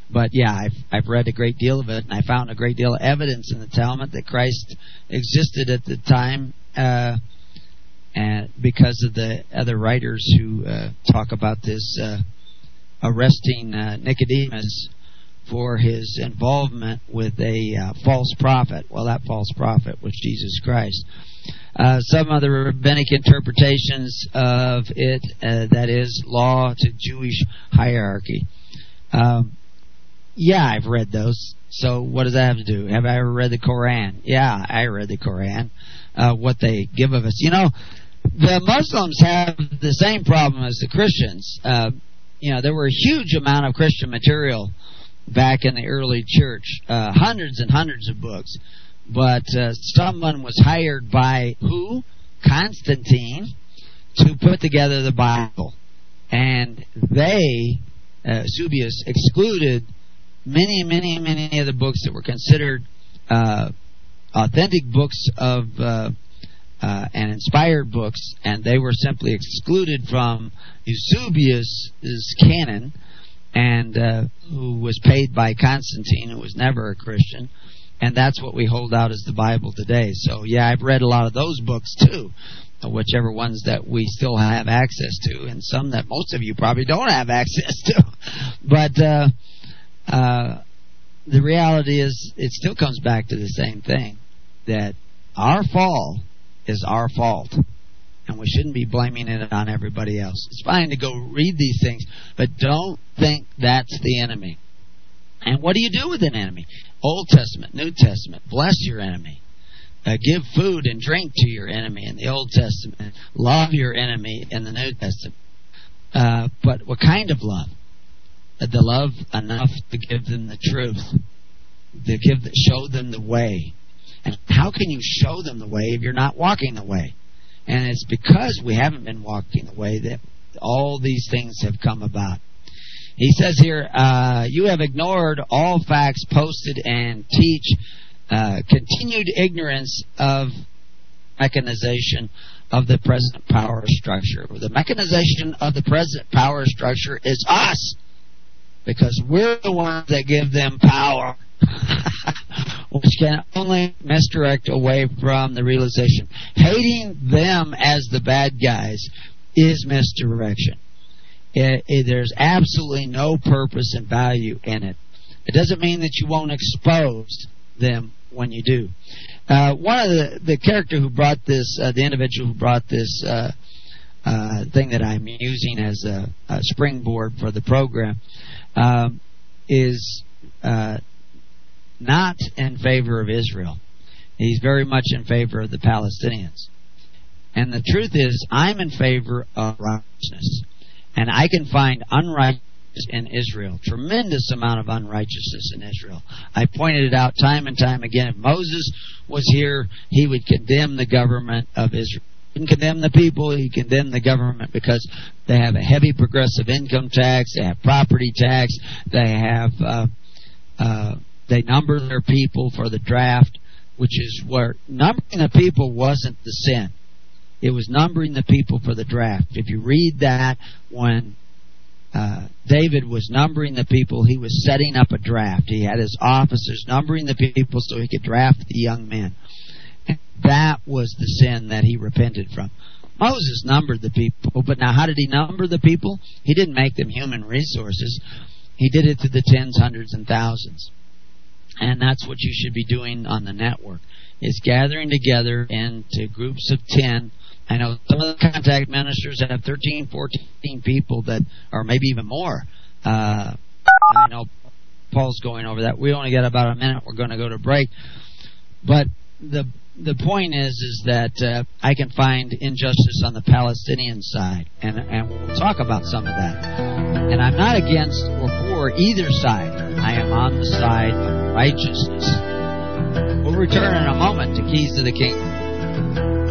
But yeah, I've I've read a great deal of it, and I found a great deal of evidence in the Talmud that Christ existed at the time, uh, and because of the other writers who uh, talk about this uh, arresting uh, Nicodemus for his involvement with a uh, false prophet. Well, that false prophet was Jesus Christ. Uh, some other rabbinic interpretations of it, uh, that is, law to Jewish hierarchy. Um, yeah, I've read those. So what does that have to do? Have I ever read the Koran? Yeah, I read the Koran. Uh, what they give of us. You know, the Muslims have the same problem as the Christians. Uh, you know, there were a huge amount of Christian material back in the early church, uh, hundreds and hundreds of books. But uh, someone was hired by who? Constantine to put together the Bible. And they, uh, Eusebius, excluded many, many, many of the books that were considered uh, authentic books of uh, uh, and inspired books, and they were simply excluded from Eusebius's canon, and uh, who was paid by Constantine, who was never a Christian, and that's what we hold out as the Bible today. So yeah, I've read a lot of those books too, whichever ones that we still have access to, and some that most of you probably don't have access to. But uh, uh, the reality is, it still comes back to the same thing that our fall is our fault. And we shouldn't be blaming it on everybody else. It's fine to go read these things, but don't think that's the enemy. And what do you do with an enemy? Old Testament, New Testament. Bless your enemy. Uh, give food and drink to your enemy in the Old Testament. Love your enemy in the New Testament. Uh, but what kind of love? Uh, the love enough to give them the truth, to give, show them the way. And how can you show them the way if you're not walking the way? And it's because we haven't been walking the way that all these things have come about. He says here, uh, you have ignored all facts posted and teach uh, continued ignorance of mechanization of the present power structure. The mechanization of the present power structure is us because we're the ones that give them power. which can only misdirect away from the realization. Hating them as the bad guys is misdirection. It, it, there's absolutely no purpose and value in it. It doesn't mean that you won't expose them when you do. Uh, one of the the character who brought this, uh, the individual who brought this uh, uh thing that I'm using as a, a springboard for the program, um, is uh, not in favor of Israel. He's very much in favor of the Palestinians. And the truth is, I'm in favor of righteousness. And I can find unrighteousness in Israel. Tremendous amount of unrighteousness in Israel. I pointed it out time and time again. If Moses was here, he would condemn the government of Israel. He didn't condemn the people, he condemned the government because they have a heavy progressive income tax, they have property tax, they have uh, uh, they number their people for the draft, which is where numbering the people wasn't the sin. It was numbering the people for the draft. If you read that, when uh, David was numbering the people, he was setting up a draft. He had his officers numbering the people so he could draft the young men. That was the sin that he repented from. Moses numbered the people, but now how did he number the people? He didn't make them human resources. He did it to the tens, hundreds, and thousands. And that's what you should be doing on the network is gathering together into groups of 10. I know some of the contact ministers have 13, 14 people that, or maybe even more. Uh, I know Paul's going over that. We only got about a minute. We're going to go to break. But the the point is is that uh, I can find injustice on the Palestinian side, and and we'll talk about some of that. And I'm not against or for either side. I am on the side of righteousness. We'll return in a moment to Keys to the Kingdom.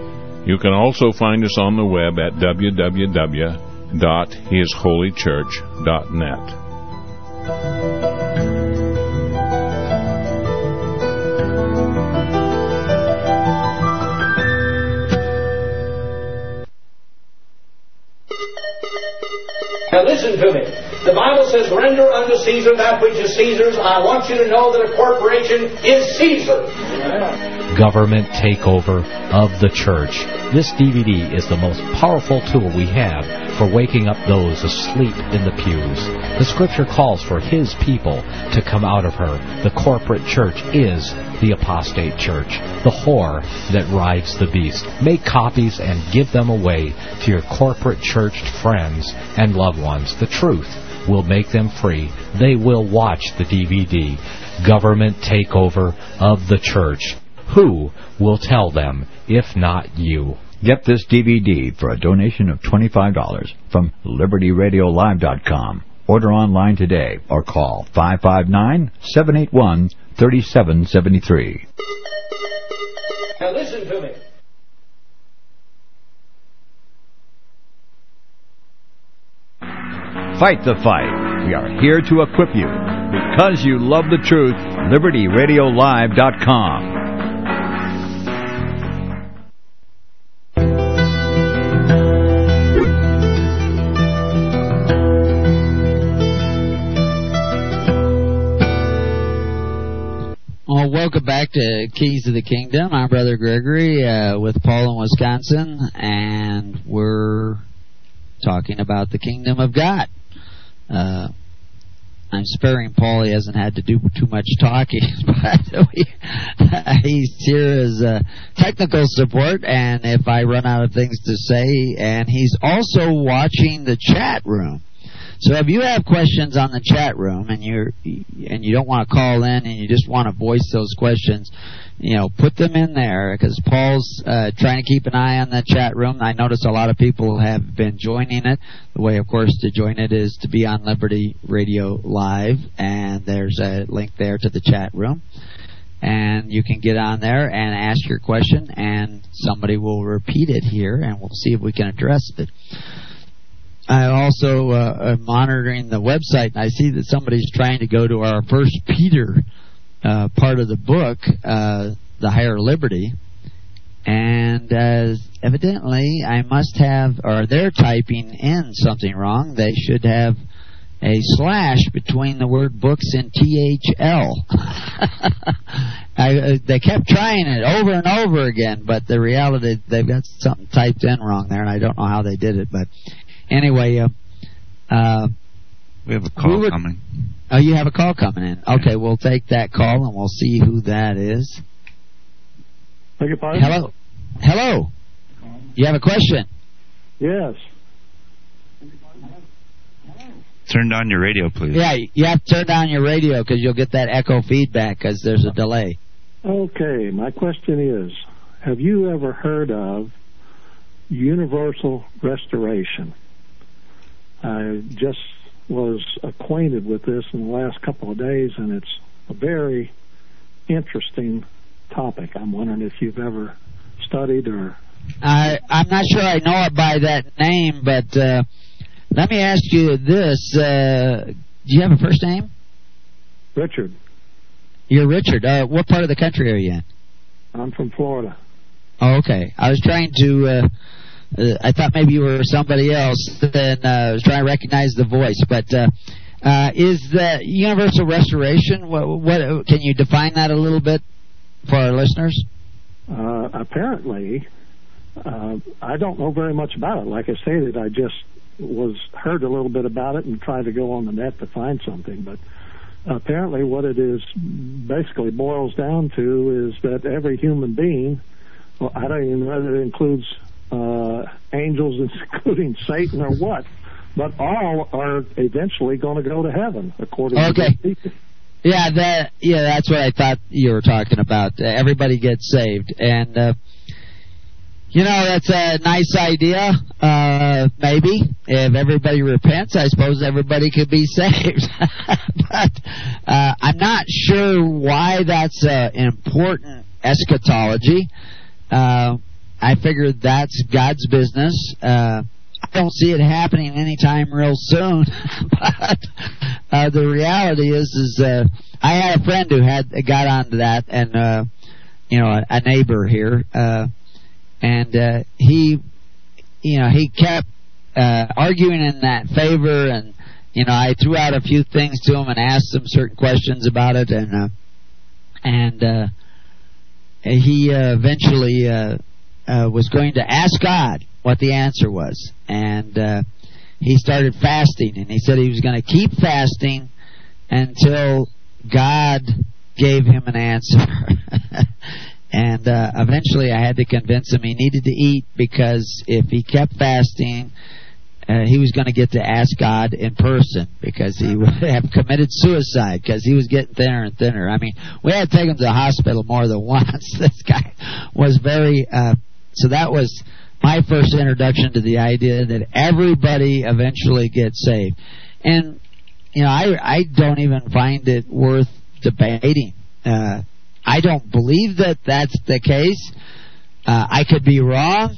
You can also find us on the web at www.hisholychurch.net. Now listen to me. The Bible says, render unto Caesar that which is Caesar's. I want you to know that a corporation is Caesar. Government takeover of the church. This DVD is the most powerful tool we have for waking up those asleep in the pews. The scripture calls for his people to come out of her. The corporate church is the apostate church, the whore that rides the beast. Make copies and give them away to your corporate churched friends and loved ones. The truth will make them free. They will watch the DVD. Government takeover of the church. Who will tell them if not you? Get this DVD for a donation of $25 from LibertyRadioLive.com. Order online today or call 559-781-3773. Now listen to me. Fight the fight. We are here to equip you. Because you love the truth, LibertyRadioLive.com. welcome back to Keys of the Kingdom. I'm Brother Gregory uh, with Paul in Wisconsin, and we're talking about the Kingdom of God. Uh, I'm sparing Paul; he hasn't had to do too much talking, but we, he's here as uh, technical support. And if I run out of things to say, and he's also watching the chat room. So if you have questions on the chat room and you're and you don't want to call in and you just want to voice those questions, you know, put them in there because Paul's uh, trying to keep an eye on the chat room. I notice a lot of people have been joining it. The way, of course, to join it is to be on Liberty Radio Live, and there's a link there to the chat room. And you can get on there and ask your question, and somebody will repeat it here, and we'll see if we can address it. I also uh, am monitoring the website, and I see that somebody's trying to go to our First Peter uh, part of the book, uh, the Higher Liberty, and uh, evidently I must have, or they're typing in something wrong. They should have a slash between the word books and THL. I, uh, they kept trying it over and over again, but the reality they've got something typed in wrong there, and I don't know how they did it, but anyway, uh, uh, we have a call we were- coming. oh, you have a call coming in. Okay, we'll take that call and we'll see who that is. Beg your pardon? Hello, hello. You have a question? Yes. Turn down your radio, please. Yeah, you have to turn down your radio because you'll get that echo feedback because there's a delay. Okay, my question is Have you ever heard of universal restoration? I just was acquainted with this in the last couple of days, and it's a very interesting topic. I'm wondering if you've ever studied or. I I'm not sure I know it by that name, but uh, let me ask you this: uh, Do you have a first name? Richard, You're Richard. Uh, what part of the country are you in? I'm from Florida. Oh, okay. I was trying to. Uh, uh, I thought maybe you were somebody else. Then uh, I was trying to recognize the voice. But uh, uh, is the universal restoration? What, what can you define that a little bit for our listeners? Uh, apparently, uh, I don't know very much about it. Like I stated, I just was heard a little bit about it and tried to go on the net to find something. But apparently, what it is basically boils down to is that every human being, well, I don't even know whether it includes angels, including Satan or what, but all are eventually going to go to heaven, according Okay. to people. Yeah, that yeah, that's what I thought you were talking about. Uh, everybody gets saved, and uh, you know that's a nice idea. Uh, maybe if everybody repents, I suppose everybody could be saved. but uh, I'm not sure why that's uh, important eschatology. Uh, I figure that's God's business. Uh, I don't see it happening anytime real soon. but uh, the reality is, is uh, I had a friend who had got onto that, and uh, you know, a, a neighbor here, uh, and uh, he, you know, he kept uh, arguing in that favor, and you know, I threw out a few things to him and asked him certain questions about it, and uh, and uh, he uh, eventually uh, uh, was going to ask God what the answer was, and uh, he started fasting, and he said he was going to keep fasting until God gave him an answer. and uh, eventually, I had to convince him he needed to eat because if he kept fasting, uh, he was going to get to ask God in person because he would have committed suicide because he was getting thinner and thinner. I mean, we had to take him to the hospital more than once. this guy was very. Uh, so that was my first introduction to the idea that everybody eventually gets saved, and you know, I I don't even find it worth debating. Uh, I don't believe that that's the case. Uh, I could be wrong,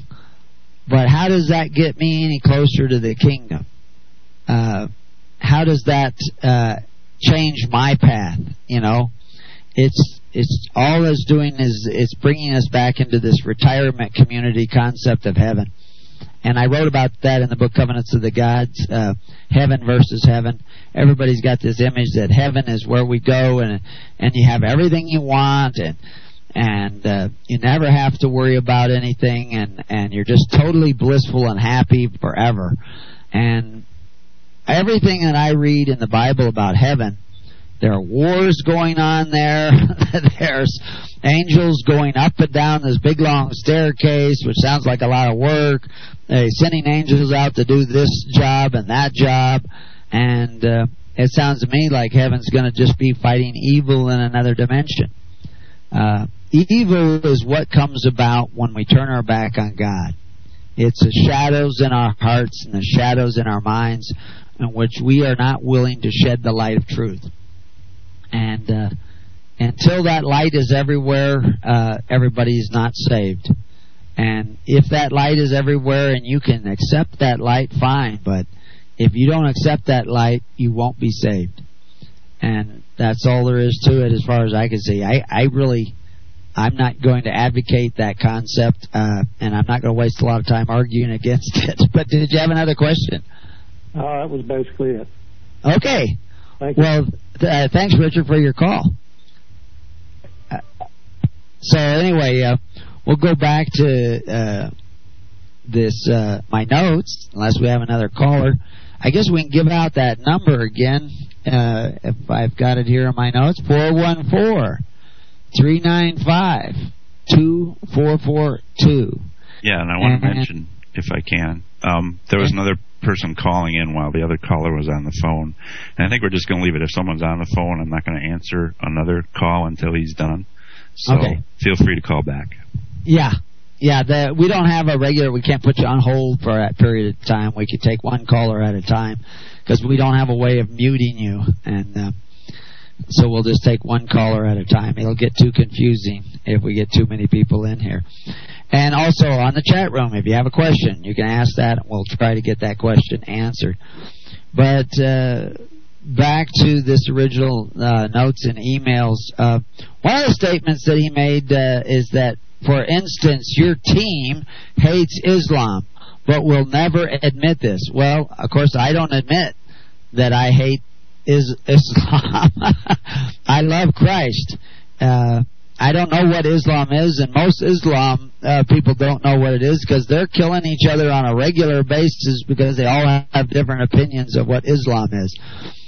but how does that get me any closer to the kingdom? Uh, how does that uh, change my path? You know, it's it's all it's doing is it's bringing us back into this retirement community concept of heaven. And I wrote about that in the book Covenants of the Gods, uh, heaven versus heaven. Everybody's got this image that heaven is where we go and and you have everything you want and and uh, you never have to worry about anything and and you're just totally blissful and happy forever. And everything that I read in the Bible about heaven there are wars going on there. There's angels going up and down this big long staircase, which sounds like a lot of work. They're sending angels out to do this job and that job. And uh, it sounds to me like heaven's going to just be fighting evil in another dimension. Uh, evil is what comes about when we turn our back on God. It's the shadows in our hearts and the shadows in our minds in which we are not willing to shed the light of truth and uh, until that light is everywhere, uh, everybody's not saved. And if that light is everywhere and you can accept that light, fine. But if you don't accept that light, you won't be saved. And that's all there is to it, as far as I can see. I, I really, I'm not going to advocate that concept, uh, and I'm not going to waste a lot of time arguing against it. But did you have another question? Uh, that was basically it. Okay. Thank well, uh, thanks, Richard, for your call. Uh, so anyway, uh, we'll go back to uh, this uh, my notes, unless we have another caller. I guess we can give out that number again uh, if I've got it here in my notes. Four one four three nine five two four four two. Yeah, and I want to mention, if I can, um, there was another person calling in while the other caller was on the phone. And I think we're just going to leave it. If someone's on the phone, I'm not going to answer another call until he's done. So Okay. feel free to call back. Yeah. Yeah, the, we don't have a regular, we can't put you on hold for that period of time. We can take one caller at a time because we don't have a way of muting you. And uh, so we'll just take one caller at a time. It'll get too confusing if we get too many people in here. And also on the chat room, if you have a question, you can ask that and we'll try to get that question answered. But uh, back to this original uh, notes and emails. Uh, one of the statements that he made uh, is that, for instance, your team hates Islam, but will never admit this. Well, of course, I don't admit that I hate is Islam. I love Christ. Uh, I don't know what Islam is, and most Islam uh, people don't know what it is because they're killing each other on a regular basis because they all have different opinions of what Islam is.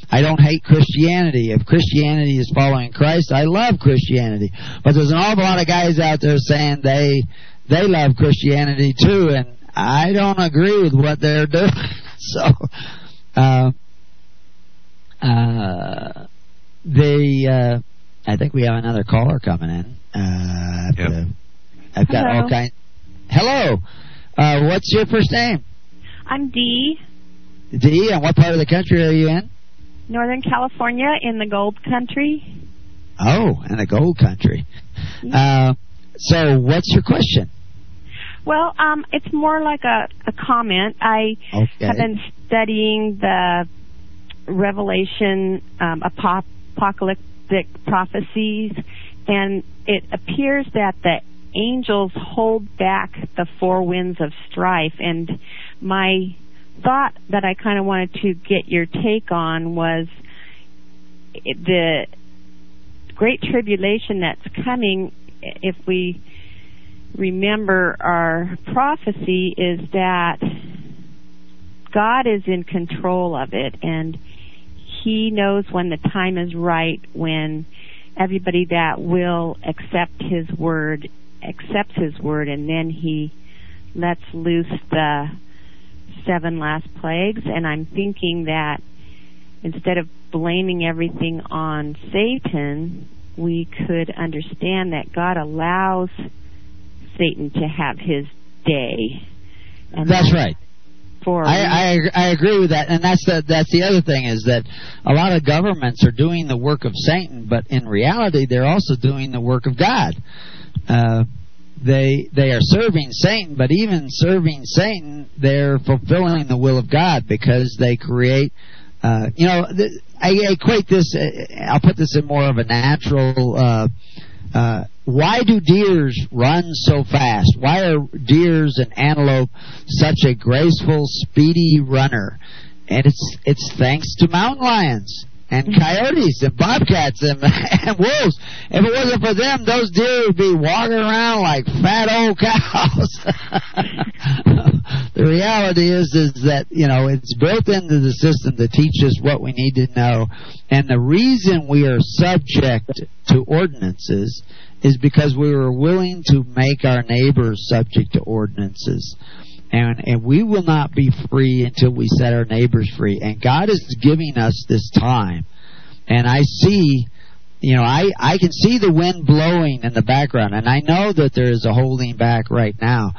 I don't hate Christianity. If Christianity is following Christ, I love Christianity. But there's an awful lot of guys out there saying they they love Christianity too, and I don't agree with what they're doing. so, uh, uh, the uh, I think we have another caller coming in. Uh, I have to- I've got Hello. all kind. Hello, uh, what's your first name? I'm Dee, Dee, and what part of the country are you in? Northern California in the gold country. Oh, in the gold country. Uh, so, what's your question? Well, um, it's more like a, a comment. I Okay. have been studying the Revelation um, apo- apocalyptic prophecies, and it appears that the angels hold back the four winds of strife. And my thought that I kind of wanted to get your take on was the great tribulation that's coming. If we remember our prophecy, is that God is in control of it, and He knows when the time is right when everybody that will accept His word accepts His word, and then He lets loose the seven last plagues. And I'm thinking that instead of blaming everything on Satan, we could understand that God allows Satan to have his day. And that's right. For I, I I agree with that, and that's the that's the other thing is that a lot of governments are doing the work of Satan, but in reality they're also doing the work of God. Uh, they they are serving Satan, but even serving Satan, they're fulfilling the will of God because they create. Uh, you know, th- I equate this. Uh, I'll put this in more of a natural. Uh, uh, why do deers run so fast? Why are deers and antelope such a graceful, speedy runner? And it's it's thanks to mountain lions and coyotes and bobcats and, and wolves. If it wasn't for them, those deer would be walking around like fat old cows. the reality is, is that you know it's built into the system to teach us what we need to know, and the reason we are subject to ordinances is because we were willing to make our neighbors subject to ordinances. And, and we will not be free until we set our neighbors free. And God is giving us this time. And I see, you know, I, I can see the wind blowing in the background. And I know that there is a holding back right now.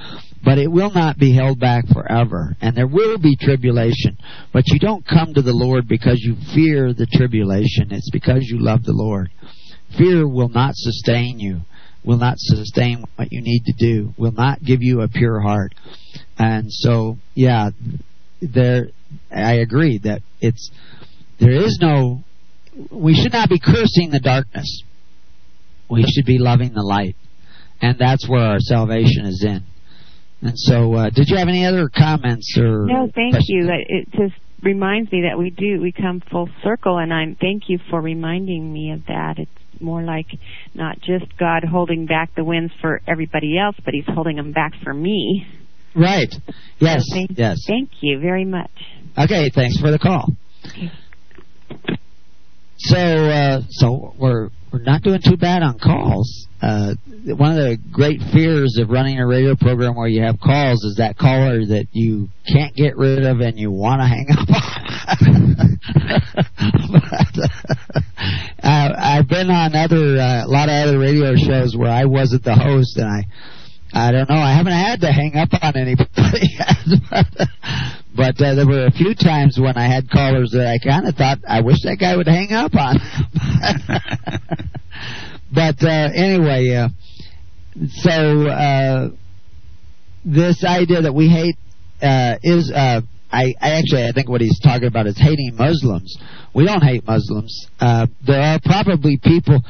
But it will not be held back forever. And there will be tribulation. But you don't come to the Lord because you fear the tribulation. It's because you love the Lord. Fear will not sustain you, will not sustain what you need to do, will not give you a pure heart. And so, yeah, there, I agree that it's, there is no, we should not be cursing the darkness. We should be loving the light. And that's where our salvation is in. And so, uh, did you have any other comments or? No, thank questions? you. It just reminds me that we do we come full circle, and I'm thank you for reminding me of that. It's more like not just God holding back the winds for everybody else, but He's holding them back for me. Right. Yes. So thank, yes. Thank you very much. Okay. Thanks for the call. Okay. So, uh, so we're we're not doing too bad on calls. Uh, one of the great fears of running a radio program where you have calls is that caller that you can't get rid of and you want to hang up on. but, uh, I've been on other uh, a lot of other radio shows where I wasn't the host and I I don't know. I haven't had to hang up on anybody but uh, there were a few times when I had callers that I kind of thought, I wish that guy would hang up on. but uh, anyway, uh, so uh, this idea that we hate uh, is. Uh, I, I actually I think what he's talking about is hating Muslims. We don't hate Muslims. Uh, there are probably people.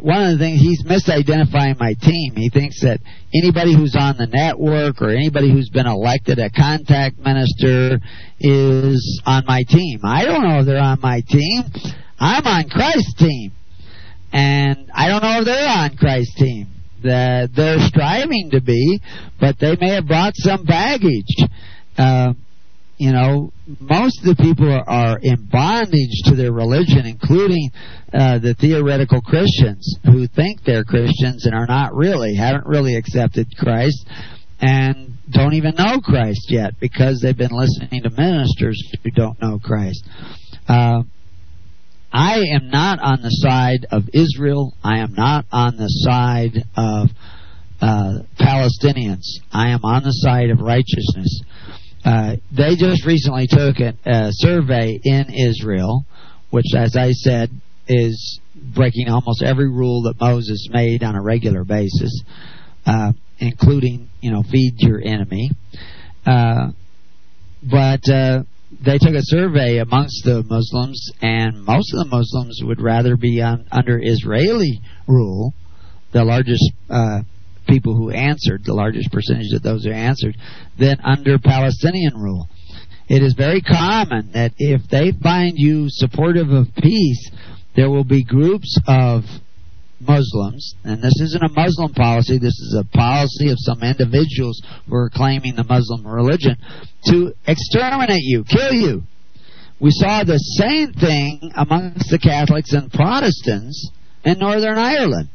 One of the things he's misidentifying my team. He thinks that anybody who's on the network or anybody who's been elected a contact minister is on my team. I don't know if they're on my team. I'm on Christ's team, and I don't know if they're on Christ's team. That they're striving to be, but they may have brought some baggage. Uh, you know, most of the people are, are in bondage to their religion, including uh, the theoretical Christians who think they're Christians and are not really, haven't really accepted Christ, and don't even know Christ yet because they've been listening to ministers who don't know Christ. Uh, I am not on the side of Israel. I am not on the side of uh, Palestinians. I am on the side of righteousness. Uh, they just recently took a, a survey in Israel, which, as I said, is breaking almost every rule that Moses made on a regular basis, uh, including, you know, feed your enemy. Uh, but uh, they took a survey amongst the Muslims, and most of the Muslims would rather be on, under Israeli rule. The largest uh, people who answered, the largest percentage of those who answered, than under Palestinian rule. it is very common that if they find you supportive of peace, there will be groups of Muslims, and this isn't a Muslim policy, this is a policy of some individuals who are claiming the Muslim religion, to exterminate you, kill you. We saw the same thing amongst the Catholics and Protestants in Northern Ireland.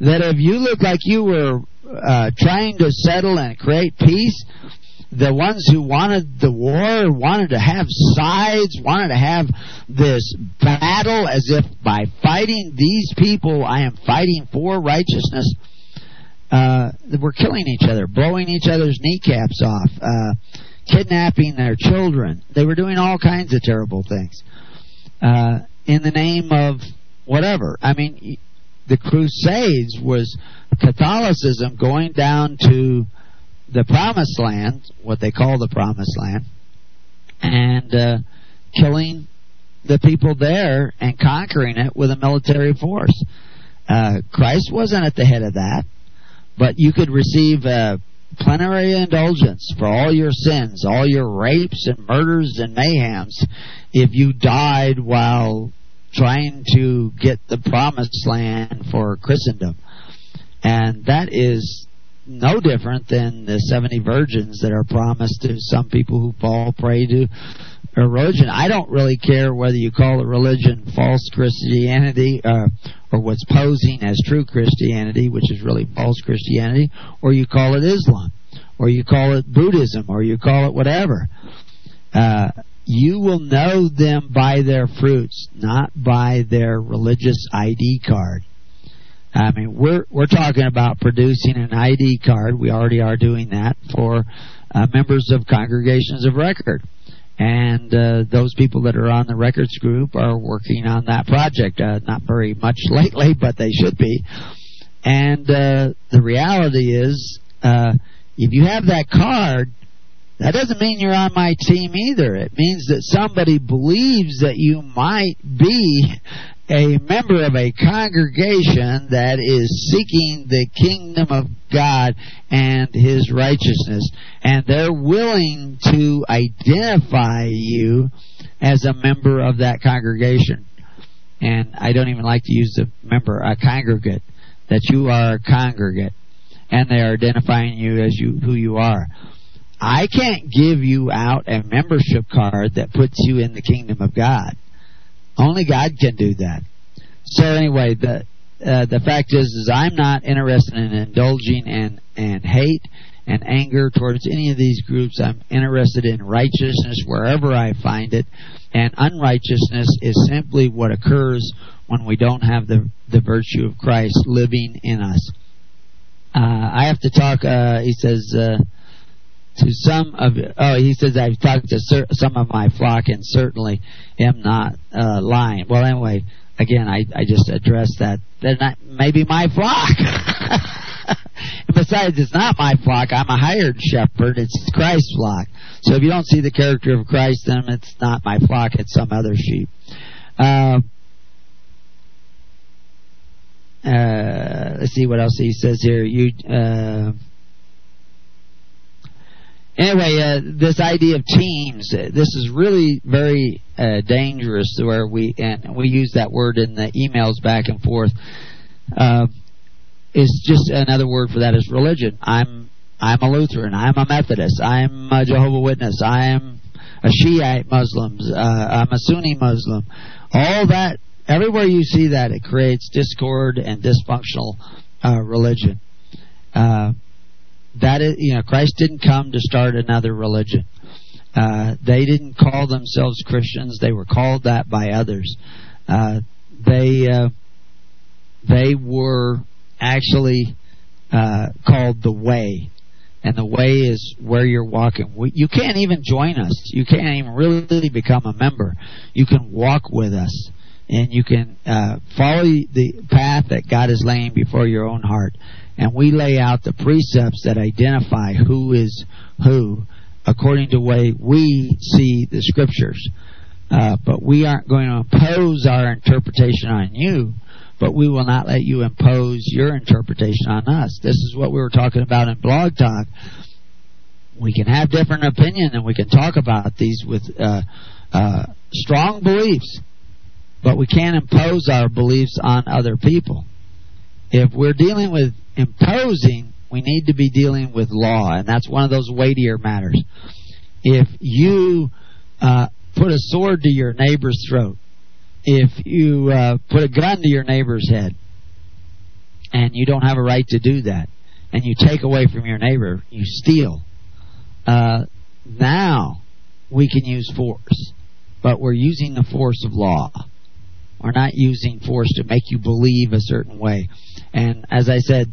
That if you look like you were uh, trying to settle and create peace, the ones who wanted the war, wanted to have sides, wanted to have this battle as if by fighting these people, I am fighting for righteousness. Uh, we're killing each other, blowing each other's kneecaps off, uh, kidnapping their children. They were doing all kinds of terrible things uh, in the name of whatever. I mean, the Crusades was Catholicism going down to the Promised Land, what they call the Promised Land, and uh, killing the people there and conquering it with a military force. Uh, Christ wasn't at the head of that, but you could receive a plenary indulgence for all your sins, all your rapes and murders and mayhems, if you died while trying to get the promised land for Christendom. And that is no different than the 70 virgins that are promised to some people who fall prey to religion. I don't really care whether you call a religion false Christianity uh, or what's posing as true Christianity, which is really false Christianity, or you call it Islam, or you call it Buddhism, or you call it whatever. Uh, you will know them by their fruits, not by their religious ID card. I mean, we're we're talking about producing an ID card. We already are doing that for uh, members of congregations of record, and uh, those people that are on the records group are working on that project. Uh, not very much lately, but they should be. And uh, the reality is, uh, if you have that card, that doesn't mean you're on my team either. It means that somebody believes that you might be a member of a congregation that is seeking the kingdom of God and His righteousness, and they're willing to identify you as a member of that congregation. And I don't even like to use the member, a congregate, that you are a congregate, and they are identifying you as you who you are. I can't give you out a membership card that puts you in the kingdom of God. Only God can do that. So anyway, the uh, the fact is, is I'm not interested in indulging in and hate and anger towards any of these groups. I'm interested in righteousness wherever I find it, and unrighteousness is simply what occurs when we don't have the the virtue of Christ living in us. Uh, I have to talk. Uh, he says uh, to some of oh he says I've talked to cer- some of my flock and certainly am not uh, lying. Well, anyway, again I I just addressed that. They're not maybe my flock. Besides, it's not my flock. I'm a hired shepherd. It's Christ's flock. So if you don't see the character of Christ, then it's not my flock. It's some other sheep. Uh, uh, let's see what else he says here. You. Uh, anyway, uh, this idea of teams, uh, this is really very uh, dangerous. Where we and we use that word in the emails back and forth. Uh, is just another word for that is religion. I'm I'm a Lutheran. I'm a Methodist. I'm a Jehovah Witness. I'm a Shiite Muslim. Uh, I'm a Sunni Muslim. All that, everywhere you see that, it creates discord and dysfunctional uh, religion. Uh, that is, you know, Christ didn't come to start another religion. Uh, they didn't call themselves Christians; they were called that by others. Uh, they uh, they were actually uh, called the Way, and the Way is where you're walking. You can't even join us. You can't even really become a member. You can walk with us, and you can uh, follow the path that God is laying before your own heart and we lay out the precepts that identify who is who according to the way we see the scriptures. Uh, but we aren't going to impose our interpretation on you, but we will not let you impose your interpretation on us. This is what we were talking about in Blog Talk. we can have different opinion and we can talk about these with uh, uh, strong beliefs, but we can't impose our beliefs on other people. If we're dealing with imposing, we need to be dealing with law, and that's one of those weightier matters. If you uh, put a sword to your neighbor's throat, if you uh, put a gun to your neighbor's head, and you don't have a right to do that, and you take away from your neighbor, you steal. Uh, now we can use force, but we're using the force of law. We're not using force to make you believe a certain way. And as I said,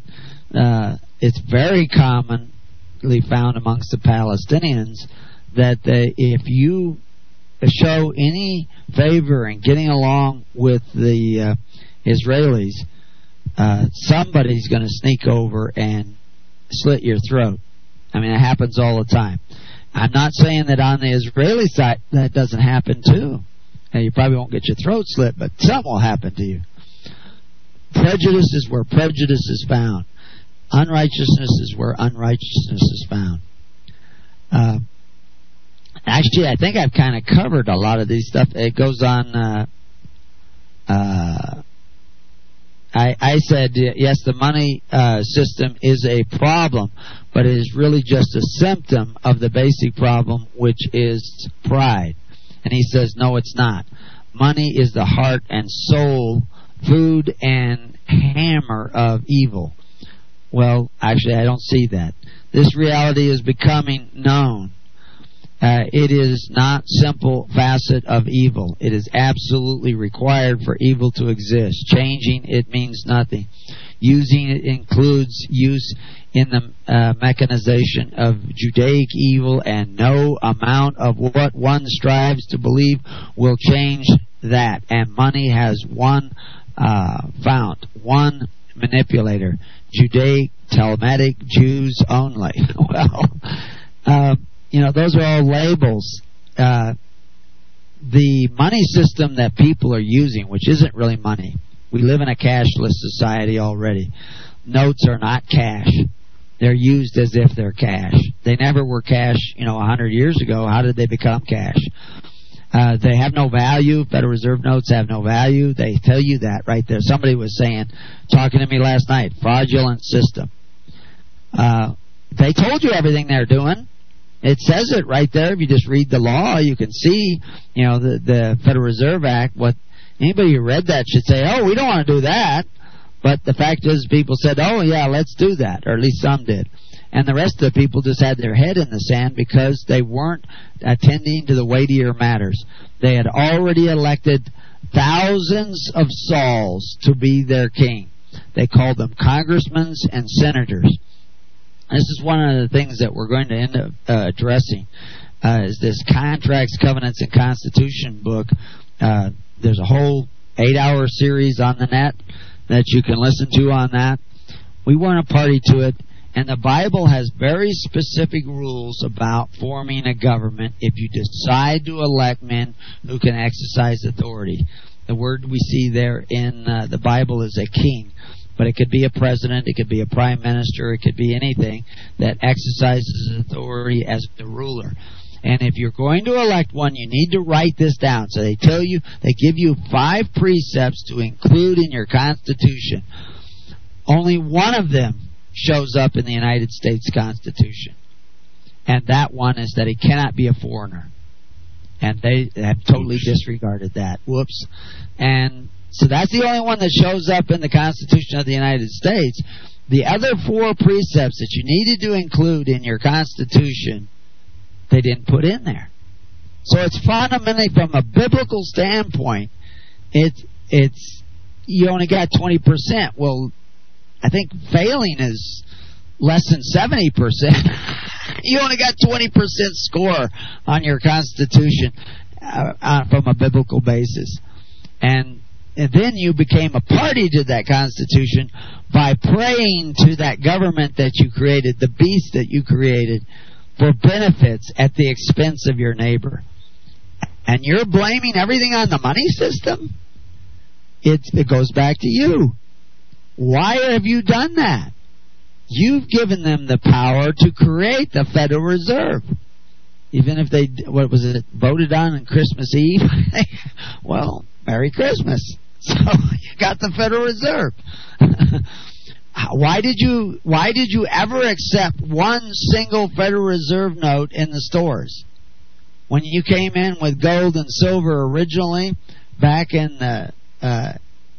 uh, it's very commonly found amongst the Palestinians that they, if you show any favor in getting along with the uh, Israelis, uh, somebody's going to sneak over and slit your throat. I mean, it happens all the time. I'm not saying that on the Israeli side that doesn't happen too. And you probably won't get your throat slit, but something will happen to you. Prejudice is where prejudice is found. Unrighteousness is where unrighteousness is found. Uh, actually, I think I've kind of covered a lot of these stuff. It goes on. Uh, uh, I, I said yes, the money uh, system is a problem, but it is really just a symptom of the basic problem, which is pride. And he says, no, it's not. Money is the heart and soul, food and hammer of evil. Well, actually, I don't see that. This reality is becoming known. Uh, it is not simple facet of evil. It is absolutely required for evil to exist. Changing it means nothing. Using it includes use in the uh, mechanization of Judaic evil, and no amount of what one strives to believe will change that. And money has one uh, fount, one manipulator. Judaic, Talmudic, Jews only. well, uh, you know, those are all labels. Uh, the money system that people are using, which isn't really money, we live in a cashless society already. Notes are not cash. They're used as if they're cash. They never were cash, you know, a hundred years ago. How did they become cash? Uh, they have no value. Federal Reserve notes have no value. They tell you that right there. Somebody was saying, talking to me last night, fraudulent system. Uh, they told you everything they're doing. It says it right there. If you just read the law, you can see, you know, the the Federal Reserve Act. What anybody who read that should say, "Oh, we don't want to do that." But the fact is, people said, "Oh, yeah, let's do that," or at least some did. And the rest of the people just had their head in the sand because they weren't attending to the weightier matters. They had already elected thousands of Sauls to be their king. They called them congressmen and senators. This is one of the things that we're going to end up uh, addressing. Uh, is this contracts, covenants, and constitution book? Uh, there's a whole eight-hour series on the net that you can listen to on that. We weren't a party to it, and the Bible has very specific rules about forming a government if you decide to elect men who can exercise authority. The word we see there in uh, the Bible is a king but it could be a president, it could be a prime minister, it could be anything that exercises authority as the ruler. And if you're going to elect one, you need to write this down. So they tell you, they give you five precepts to include in your Constitution. Only one of them shows up in the United States Constitution. And that one is that he cannot be a foreigner. And they have totally disregarded that. Whoops. And so that's the only one that shows up in the Constitution of the United States. The other four precepts that you needed to include in your Constitution, they didn't put in there. So it's fundamentally from a biblical standpoint, it's it's you only got twenty percent. Well, I think failing is less than seventy percent. you only got twenty percent score on your Constitution uh, uh, from a biblical basis, and and then you became a party to that Constitution by praying to that government that you created, the beast that you created, for benefits at the expense of your neighbor. And you're blaming everything on the money system? It, it goes back to you. Why have you done that? You've given them the power to create the Federal Reserve. Even if they, what was it, voted on on Christmas Eve? well, Merry Christmas. So you got the Federal Reserve. why did you why did you ever accept one single Federal Reserve note in the stores? When you came in with gold and silver originally back in the uh,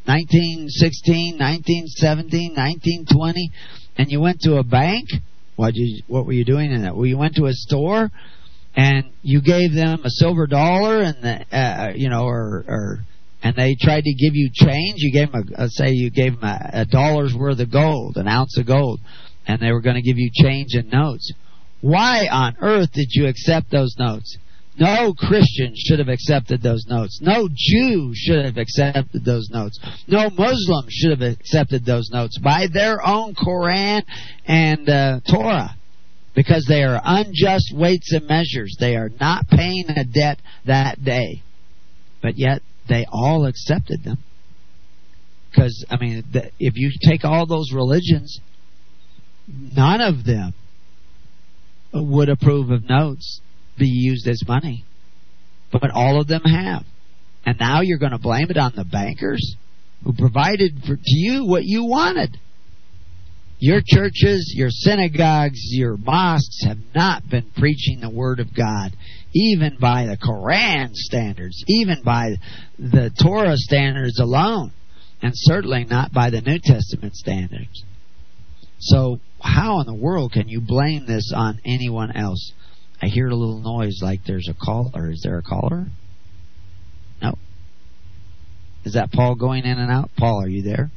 1916, 1917, 1920, and you went to a bank, what you what were you doing in that? Well, you went to a store and you gave them a silver dollar and the, uh, you know or or and they tried to give you change. You gave them a, a say you gave them a, a dollar's worth of gold, an ounce of gold, and they were going to give you change in notes. Why on earth did you accept those notes? No Christian should have accepted those notes. No Jew should have accepted those notes. No Muslim should have accepted those notes by their own Koran and uh, Torah because they are unjust weights and measures. They are not paying a debt that day. But yet they all accepted them. Because, I mean, if you take all those religions, none of them would approve of notes be used as money. But all of them have. And now you're going to blame it on the bankers who provided for, to you what you wanted. Your churches, your synagogues, your mosques have not been preaching the Word of God, even by the Koran standards, even by the Torah standards alone, and certainly not by the New Testament standards. So, how in the world can you blame this on anyone else? I hear a little noise like there's a caller. Is there a caller? No. Is that Paul going in and out? Paul, are you there?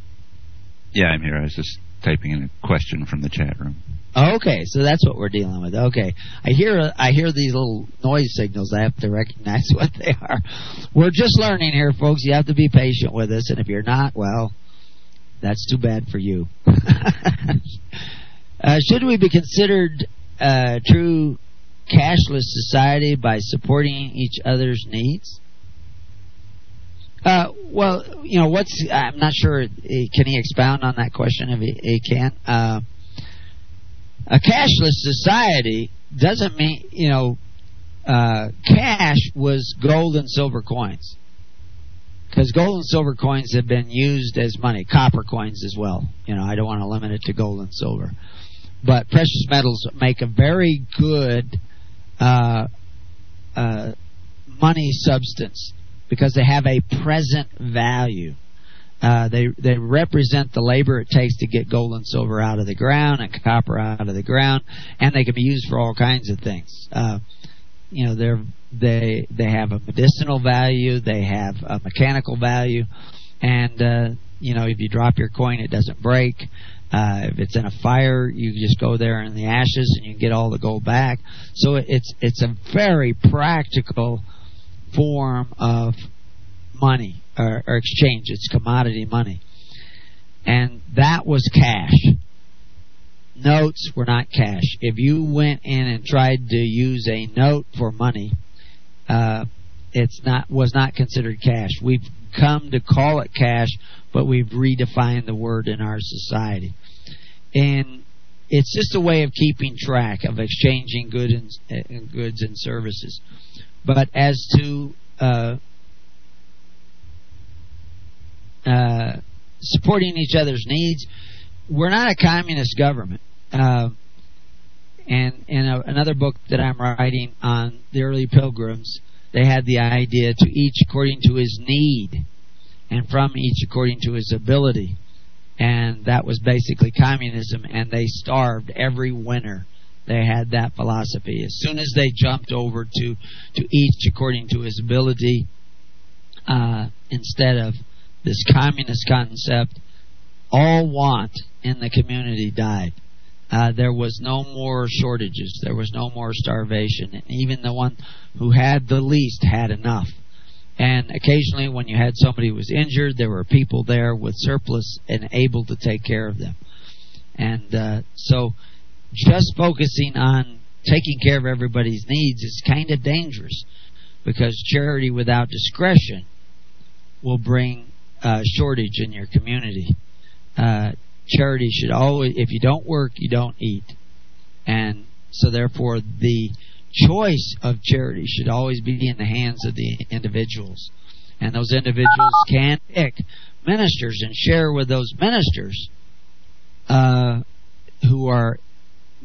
Yeah, I'm here. I was just typing in a question from the chat room. Okay, so that's what we're dealing with. Okay, I hear I hear these little noise signals. I have to recognize what they are. We're just learning here, folks. You have to be patient with us, and if you're not, well, that's too bad for you. uh, should we be considered uh, true cashless society by supporting each other's needs? Uh, well, you know, what's I'm not sure. Eh, can he expound on that question if he, he can? Uh, a cashless society doesn't mean you know, uh, cash was gold and silver coins because gold and silver coins have been used as money, copper coins as well. You know, I don't want to limit it to gold and silver, but precious metals make a very good uh, uh, money substance because they have a present value. Uh, they they represent the labor it takes to get gold and silver out of the ground and copper out of the ground, and they can be used for all kinds of things. Uh, you know, they're they they have a medicinal value, they have a mechanical value, and uh, you know if you drop your coin, it doesn't break. Uh, if it's in a fire, you just go there in the ashes and you get all the gold back. So it's it's a very practical form of money or, or exchange. It's commodity money. And that was cash. Notes were not cash. If you went in and tried to use a note for money, uh, it's not was not considered cash. We've come to call it cash, but we've redefined the word in our society. And it's just a way of keeping track of exchanging goods and, uh, goods and services. But as to uh, uh, supporting each other's needs, we're not a communist government. Uh, and in a, another book that I'm writing on the early pilgrims, they had the idea to each according to his need, and from each according to his ability. And that was basically communism, and they starved every winter they had that philosophy. As soon as they jumped over to, to each according to his ability, uh, instead of this communist concept, all want in the community died. Uh, there was no more shortages. There was no more starvation. And even the one who had the least had enough. And occasionally, when you had somebody who was injured, there were people there with surplus and able to take care of them. And uh, so just focusing on taking care of everybody's needs is kind of dangerous because charity without discretion will bring uh, shortage in your community. Uh, charity should always, if you don't work, you don't eat. And so therefore the choice of charity should always be in the hands of the individuals. And those individuals can pick ministers and share with those ministers uh, who are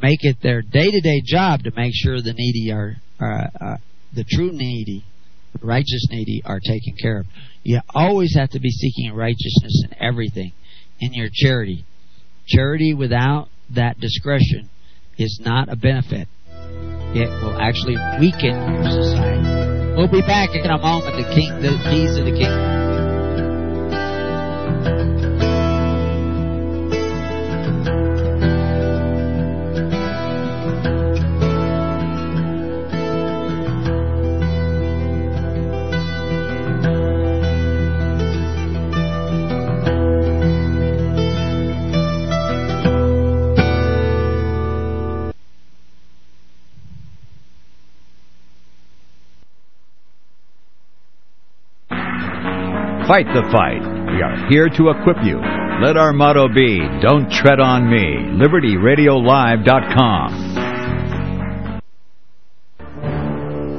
make it their day-to-day job to make sure the needy are, uh, the true needy, righteous needy are taken care of. You always have to be seeking righteousness in everything in your charity. Charity without that discretion is not a benefit. It will actually weaken your society. We'll be back in a moment. The king, the keys of the kingdom. Fight the fight. We are here to equip you. Let our motto be, Don't Tread on Me. LibertyRadioLive.com.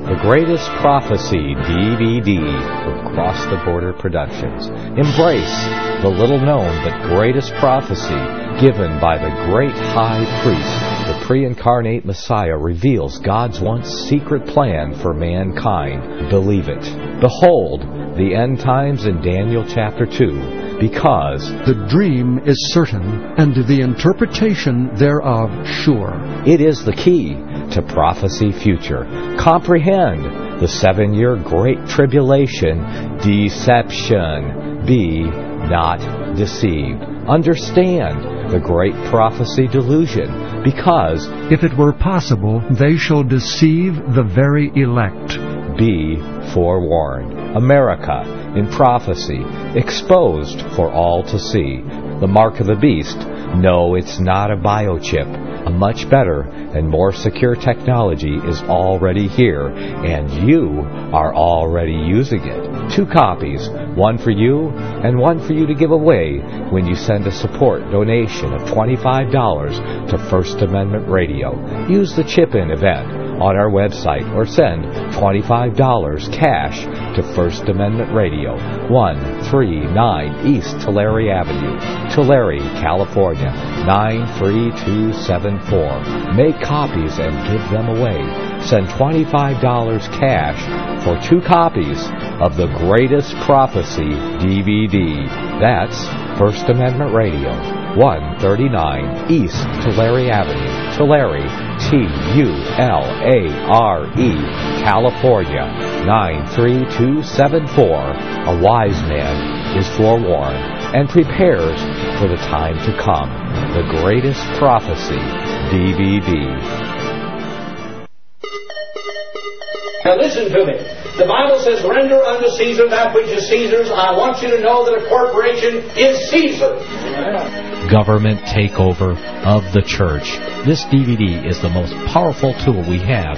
The Greatest Prophecy DVD from Cross the Border Productions. Embrace the little known but greatest prophecy given by the great high priest. The pre-incarnate Messiah reveals God's once secret plan for mankind. Believe it. Behold, the end times in Daniel chapter 2 because the dream is certain and the interpretation thereof sure. It is the key to prophecy future. Comprehend the seven year great tribulation deception. Be not deceived. Understand the great prophecy delusion because if it were possible, they shall deceive the very elect. Be forewarned. America in prophecy, exposed for all to see. The mark of the beast. No, it's not a biochip. A much better and more secure technology is already here, and you are already using it. Two copies, one for you and one for you to give away when you send a support donation of $25 to First Amendment Radio. Use the chip-in event on our website or send $25 cash to First Amendment Radio, 139 East Tulare Avenue, Tulare, California, 93274. Make copies and give them away. Send $25 cash for two copies of the Greatest Prophecy DVD. That's First Amendment Radio, 139 East Tulare Avenue, Tulare, T-U-L-A-R-E, California, 93274. A wise man is forewarned and prepares for the time to come. The Greatest Prophecy DVD. Now listen to me. The Bible says, render unto Caesar that which is Caesar's. I want you to know that a corporation is Caesar. Government takeover of the church. This DVD is the most powerful tool we have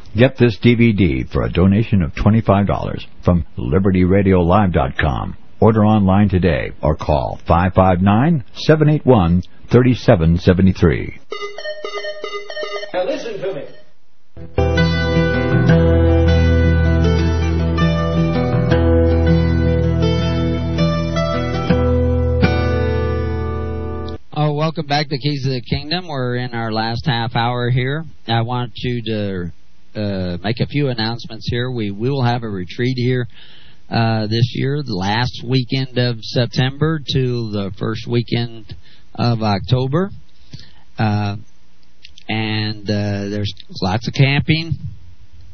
Get this DVD for a donation of $25 from LibertyRadioLive.com. Order online today or call 559-781-3773. Now listen to me. Oh, welcome back to Keys of the Kingdom. We're in our last half hour here. I want you to uh, make a few announcements here. We will have a retreat here uh, this year, the last weekend of September to the first weekend of October. Uh, and uh, there's lots of camping.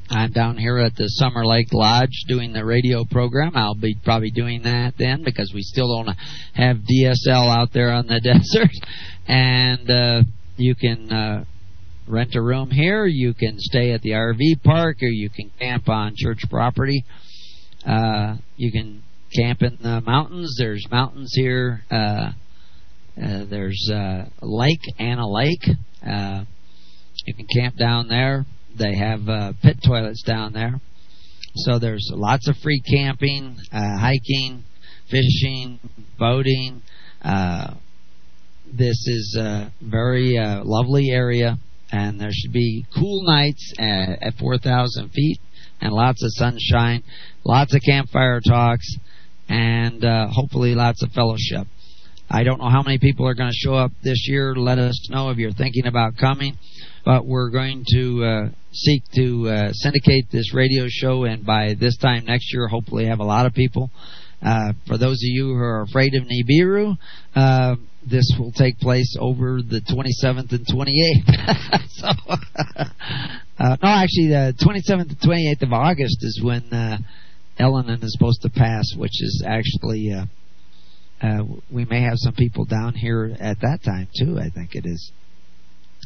I'm down here at the Summer Lake Lodge doing the radio program. I'll be probably doing that then because we still don't have DSL out there on the desert. And uh, you can uh, rent a room here. You can stay at the RV park, or you can camp on church property. Uh, you can camp in the mountains. There's mountains here. Uh, uh, there's uh, a lake and a lake. Uh, you can camp down there. They have uh, pit toilets down there. So there's lots of free camping, uh, hiking, fishing, boating. Uh, this is a very uh, lovely area, and there should be cool nights at, at 4,000 feet and lots of sunshine, lots of campfire talks, and uh, hopefully lots of fellowship. I don't know how many people are going to show up this year. Let us know if you're thinking about coming. But we're going to uh, seek to uh, syndicate this radio show, and by this time next year, hopefully have a lot of people. Uh, for those of you who are afraid of Nibiru, uh, this will take place over the 27th and 28th. so, uh, no, actually, the 27th and 28th of August is when uh, Elenin is supposed to pass, which is actually uh, uh, we may have some people down here at that time too. I think it is.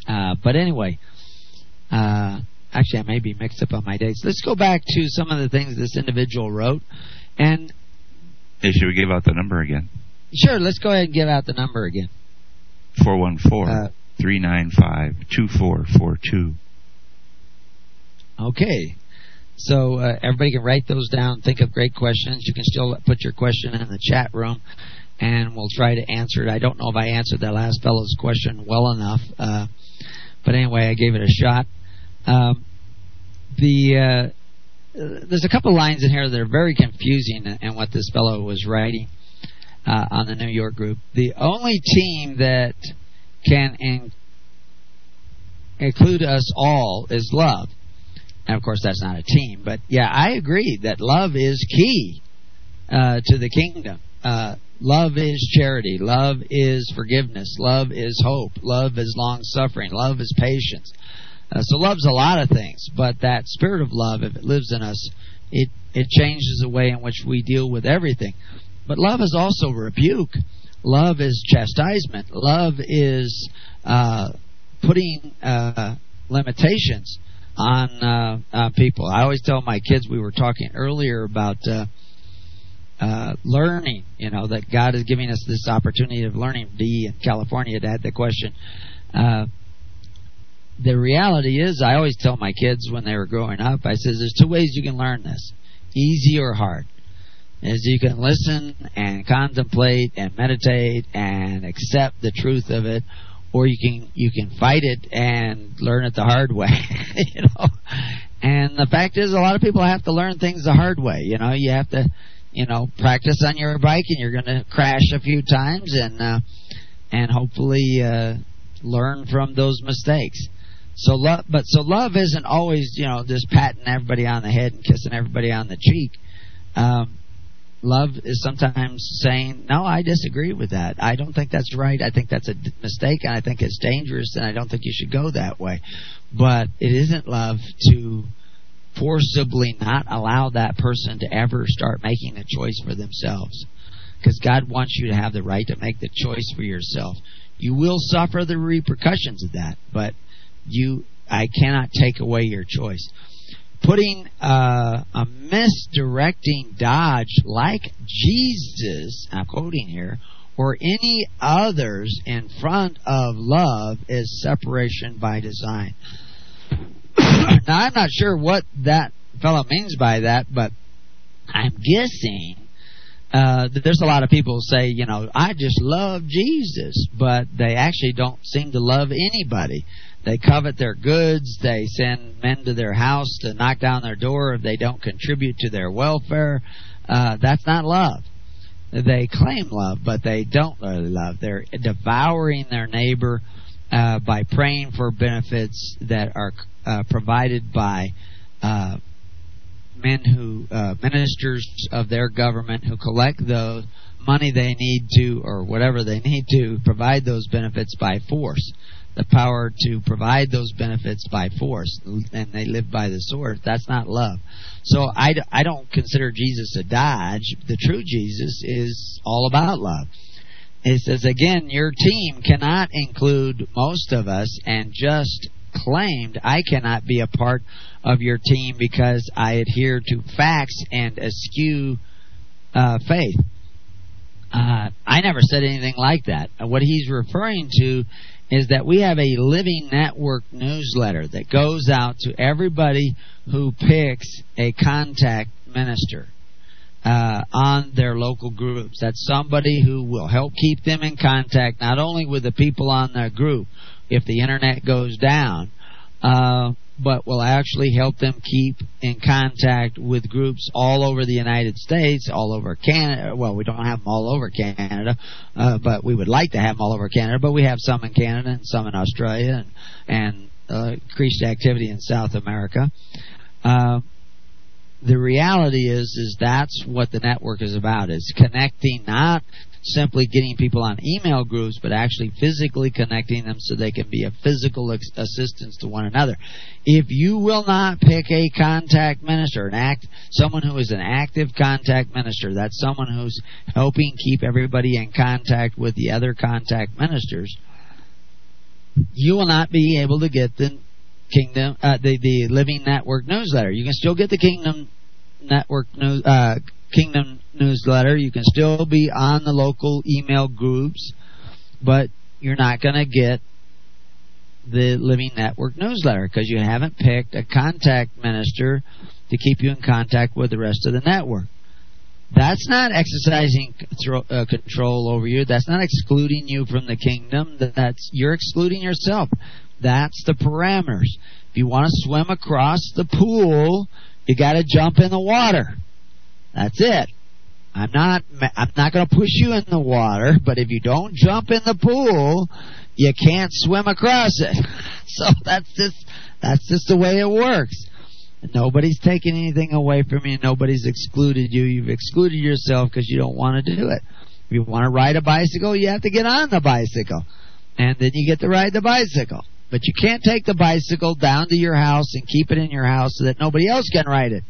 Uh, but anyway, uh, actually, I may be mixed up on my dates. Let's go back to some of the things this individual wrote, and Hey, should we give out the number again? Sure, let's go ahead and give out the number again. 414-395-2442. Okay. So uh, everybody can write those down. Think of great questions. You can still put your question in the chat room, and we'll try to answer it. I don't know if I answered that last fellow's question well enough, uh, but anyway, I gave it a shot. Um, the uh, there's a couple lines in here that are very confusing in what this fellow was writing uh, on the New York group. The only team that can in- include us all is love. And of course, that's not a team, but yeah, I agree that love is key uh, to the kingdom. Uh, love is charity. Love is forgiveness. Love is hope. Love is long suffering. Love is patience. Uh, so love's a lot of things, but that spirit of love, if it lives in us, it it changes the way in which we deal with everything. But love is also rebuke. Love is chastisement. Love is uh, putting uh, limitations on uh, uh, people. I always tell my kids. We were talking earlier about uh, uh, learning. You know that God is giving us this opportunity of learning. D in California had had the question. The reality is, I always tell my kids when they were growing up. I says, "There's two ways you can learn this: easy or hard." Is you can listen and contemplate and meditate and accept the truth of it, or you can you can fight it and learn it the hard way. you know, and the fact is, a lot of people have to learn things the hard way. You know, you have to, you know, practice on your bike, and you're going to crash a few times, and uh, and hopefully uh, learn from those mistakes. So love, but so love isn't always you know just patting everybody on the head and kissing everybody on the cheek. Um, love is sometimes saying, "No, I disagree with that. I don't think that's right. I think that's a mistake, and I think it's dangerous, and I don't think you should go that way." But it isn't love to forcibly not allow that person to ever start making a choice for themselves, because God wants you to have the right to make the choice for yourself. You will suffer the repercussions of that, but you, I cannot take away your choice putting uh, a misdirecting Dodge like Jesus, I'm quoting here, or any others in front of love is separation by design. now, I'm not sure what that fellow means by that, but I'm guessing uh, there's a lot of people say, you know, I just love Jesus, but they actually don't seem to love anybody. They covet their goods. They send men to their house to knock down their door if they don't contribute to their welfare. Uh, that's not love. They claim love, but they don't really love. They're devouring their neighbor uh, by praying for benefits that are uh, provided by uh, men who uh, ministers of their government who collect the money they need to or whatever they need to provide those benefits by force the power to provide those benefits by force and they live by the sword that's not love so I, I don't consider jesus a dodge the true jesus is all about love it says again your team cannot include most of us and just claimed I cannot be a part of your team because I adhere to facts and eschew uh, faith. Uh, I never said anything like that. What he's referring to is that we have a living network newsletter that goes out to everybody who picks a contact minister uh, on their local groups. That's somebody who will help keep them in contact not only with the people on their group if the internet goes down, uh, but will actually help them keep in contact with groups all over the United States, all over Canada. Well, we don't have them all over Canada, uh, but we would like to have them all over Canada. But we have some in Canada and some in Australia, and, and uh, increased activity in South America. Uh, the reality is, is that's what the network is about: is connecting not simply getting people on email groups, but actually physically connecting them so they can be a physical ex- assistance to one another. If you will not pick a contact minister, an act, someone who is an active contact minister, that's someone who's helping keep everybody in contact with the other contact ministers, you will not be able to get the Kingdom, uh, the the Living Network newsletter. You can still get the Kingdom Network news, uh, Kingdom newsletter. You can still be on the local email groups, but you're not going to get the Living Network newsletter because you haven't picked a contact minister to keep you in contact with the rest of the network. That's not exercising uh, control over you. That's not excluding you from the kingdom. That's you're excluding yourself. That's the parameters. If you want to swim across the pool, you got to jump in the water. That's it. I'm not I'm not going to push you in the water, but if you don't jump in the pool, you can't swim across it. So that's just that's just the way it works. Nobody's taking anything away from you. Nobody's excluded you. You've excluded yourself because you don't want to do it. If you want to ride a bicycle, you have to get on the bicycle, and then you get to ride the bicycle. But you can't take the bicycle down to your house and keep it in your house so that nobody else can ride it.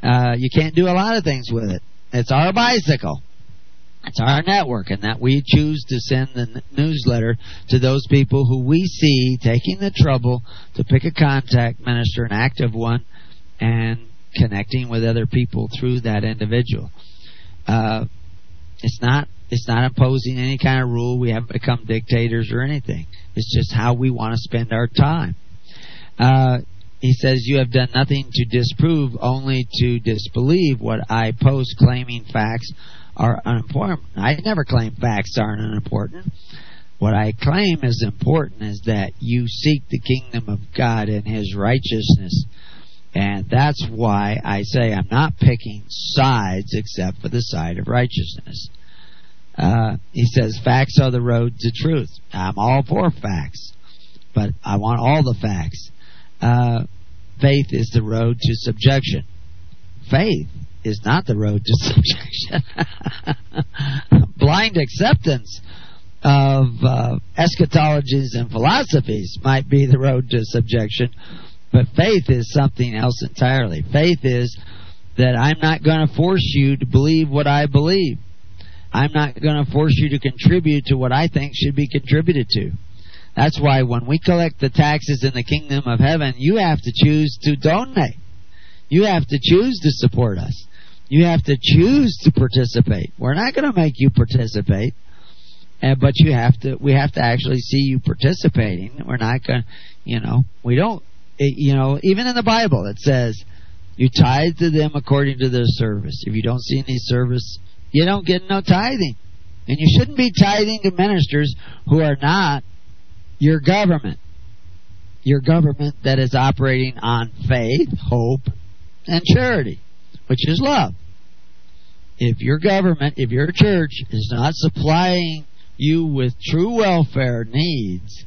Uh, you can't do a lot of things with it. It's our bicycle. It's our network, and that we choose to send the newsletter to those people who we see taking the trouble to pick a contact minister, an active one, and connecting with other people through that individual. Uh, it's not it's not imposing any kind of rule. We haven't become dictators or anything. It's just how we want to spend our time. Uh, he says, You have done nothing to disprove, only to disbelieve what I post, claiming facts are unimportant. I never claim facts aren't unimportant. What I claim is important is that you seek the kingdom of God and His righteousness. And that's why I say I'm not picking sides except for the side of righteousness. Uh, he says facts are the road to truth. I'm all for facts, but I want all the facts. Uh, faith is the road to subjection. Faith is not the road to subjection. Blind acceptance of uh, eschatologies and philosophies might be the road to subjection, but faith is something else entirely. Faith is that I'm not going to force you to believe what I believe. I'm not going to force you to contribute to what I think should be contributed to. That's why when we collect the taxes in the kingdom of heaven, you have to choose to donate. You have to choose to support us. You have to choose to participate. We're not going to make you participate, but you have to. We have to actually see you participating. We're not going. You know, we don't. Eh, you know, even in the Bible it says, "You tithe to them according to their service." If you don't see any service, you don't get no tithing, and you shouldn't be tithing to ministers who are not your government. Your government that is operating on faith, hope, and charity, which is love. If your government, if your church is not supplying you with true welfare needs,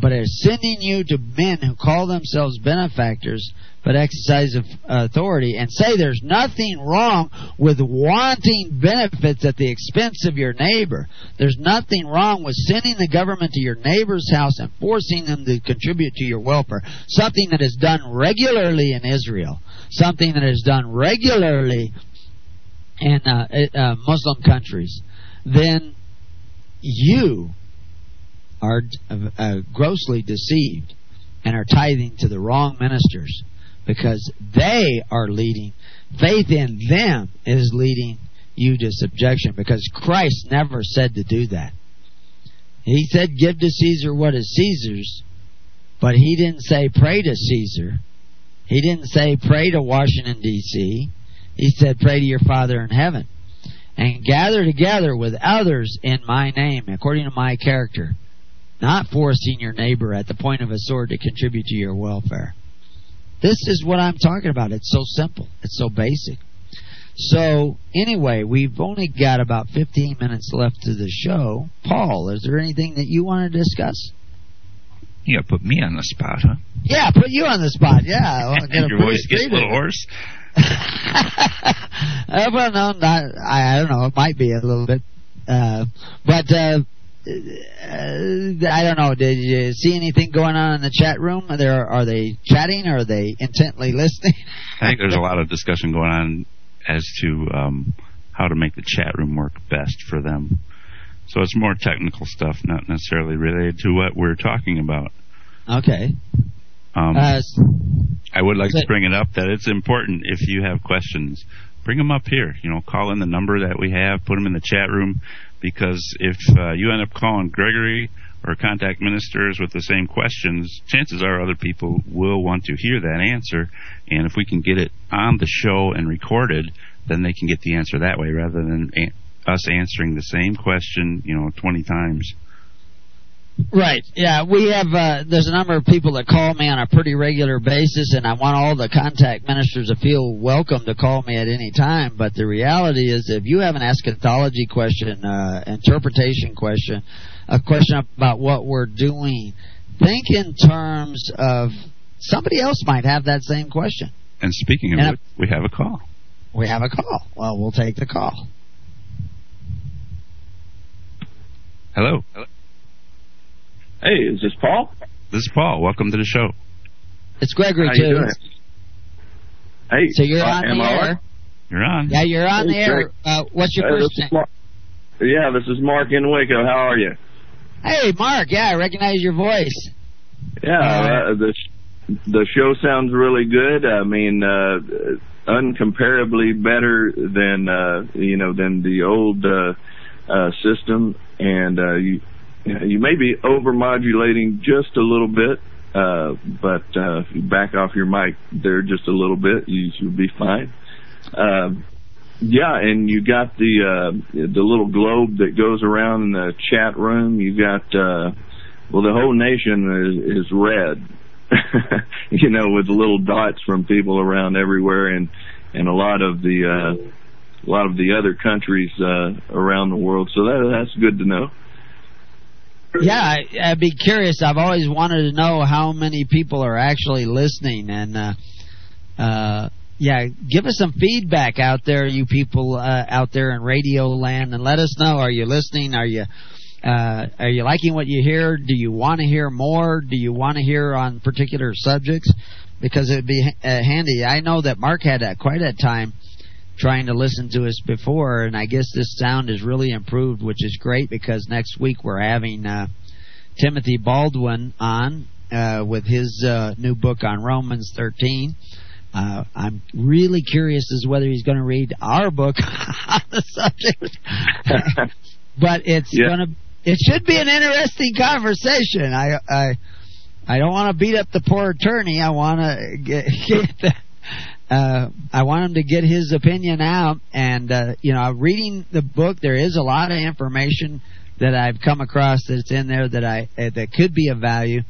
but is sending you to men who call themselves benefactors but exercise authority and say there's nothing wrong with wanting benefits at the expense of your neighbor. There's nothing wrong with sending the government to your neighbor's house and forcing them to contribute to your welfare. Something that is done regularly in Israel. Something that is done regularly in uh, uh, Muslim countries. Then you are uh, grossly deceived and are tithing to the wrong ministers because they are leading. Faith in them is leading you to subjection because Christ never said to do that. He said, Give to Caesar what is Caesar's, but he didn't say pray to Caesar. He didn't say pray to Washington, D.C. He said pray to your Father in heaven and gather together with others in my name, according to my character, not forcing your neighbor at the point of a sword to contribute to your welfare. This is what I'm talking about. It's so simple. It's so basic. So, anyway, we've only got about 15 minutes left to the show. Paul, is there anything that you want to discuss? Yeah, put me on the spot, huh? Yeah, put you on the spot. Yeah, your voice gets a little hoarse. uh, well, no, not. I, I don't know. It might be a little bit, uh, but uh, I don't know. Did you see anything going on in the chat room? Are, there, are they chatting? Or are they intently listening? I think there's a lot of discussion going on as to um, how to make the chat room work best for them. So it's more technical stuff, not necessarily related to what we're talking about. Okay. Um, Uh, I would like so- to bring it up that it's important if you have questions, bring them up here. You know, call in the number that we have, put them in the chat room, because if uh, you end up calling Gregory or contact ministers with the same questions, chances are other people will want to hear that answer. And if we can get it on the show and recorded, then they can get the answer that way rather than a- us answering the same question, you know, 20 times. Right. Yeah, we have. Uh, there's a number of people that call me on a pretty regular basis, and I want all the contact ministers to feel welcome to call me at any time. But the reality is, if you have an eschatology question, uh, interpretation question, a question about what we're doing, think in terms of somebody else might have that same question. And speaking of And which, we have a call. We have a call. Well, we'll take the call. Hello. Hey, is this Paul? This is Paul. Welcome to the show. It's Gregory How you too. doing? Hey, So you're uh, on am the I air. You're on. Yeah, you're on Hey, the air. Uh, what's your Hey, first name? is Mark. Yeah, this is Mark in Waco. How are you? Hey, Mark. Yeah, I recognize your voice. Yeah, uh, the the show sounds really good. I mean, uh, uncomparably better than uh, you know than the old uh, uh, system, and uh, you you may be overmodulating just a little bit. Uh, but uh, if you back off your mic there just a little bit, you should be fine. Um, yeah, and you got the uh, the little globe that goes around in the chat room. You got uh, well, the whole nation is, is red, you know, with little dots from people around everywhere, and and a lot of the uh, a lot of the other countries uh, around the world. So that that's good to know. Yeah, I, I'd be curious. I've always wanted to know how many people are actually listening, and uh, uh, yeah, give us some feedback out there, you people uh, out there in radio land, and let us know. Are you listening? Are you uh, are you liking what you hear? Do you want to hear more? Do you want to hear on particular subjects? Because it'd be uh, handy. I know that Mark had uh, quite a time trying to listen to us before, and I guess this sound is really improved, which is great because next week we're having uh, Timothy Baldwin on uh, with his uh, new book on Romans 13. Uh, I'm really curious as whether he's going to read our book on the subject, but it's Yeah. going to. It should be an interesting conversation. I I I don't want to beat up the poor attorney. I want to get, get the, uh, I want him to get his opinion out. And uh, you know, reading the book, there is a lot of information that I've come across that's in there that I uh, that could be of value.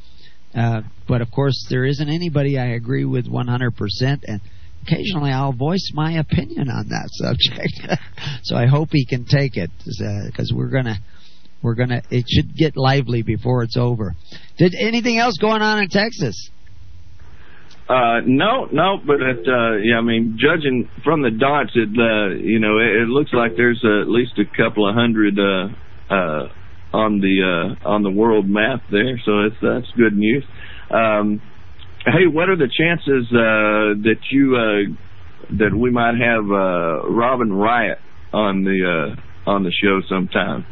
Uh, but of course, there isn't anybody I agree with 100%, and occasionally I'll voice my opinion on that subject. so I hope he can take it because we're gonna we're gonna it should get lively before it's over. Did anything else going on in Texas? Uh, no, no, but it, uh, yeah, I mean, judging from the dots, it, uh, you know, it, it looks like there's uh, at least a couple of hundred, uh, uh, on the, uh, on the world map there, so it's, that's good news. Um, hey, what are the chances, uh, that you, uh, that we might have, uh, Robin Riot on the, uh, on the show sometime?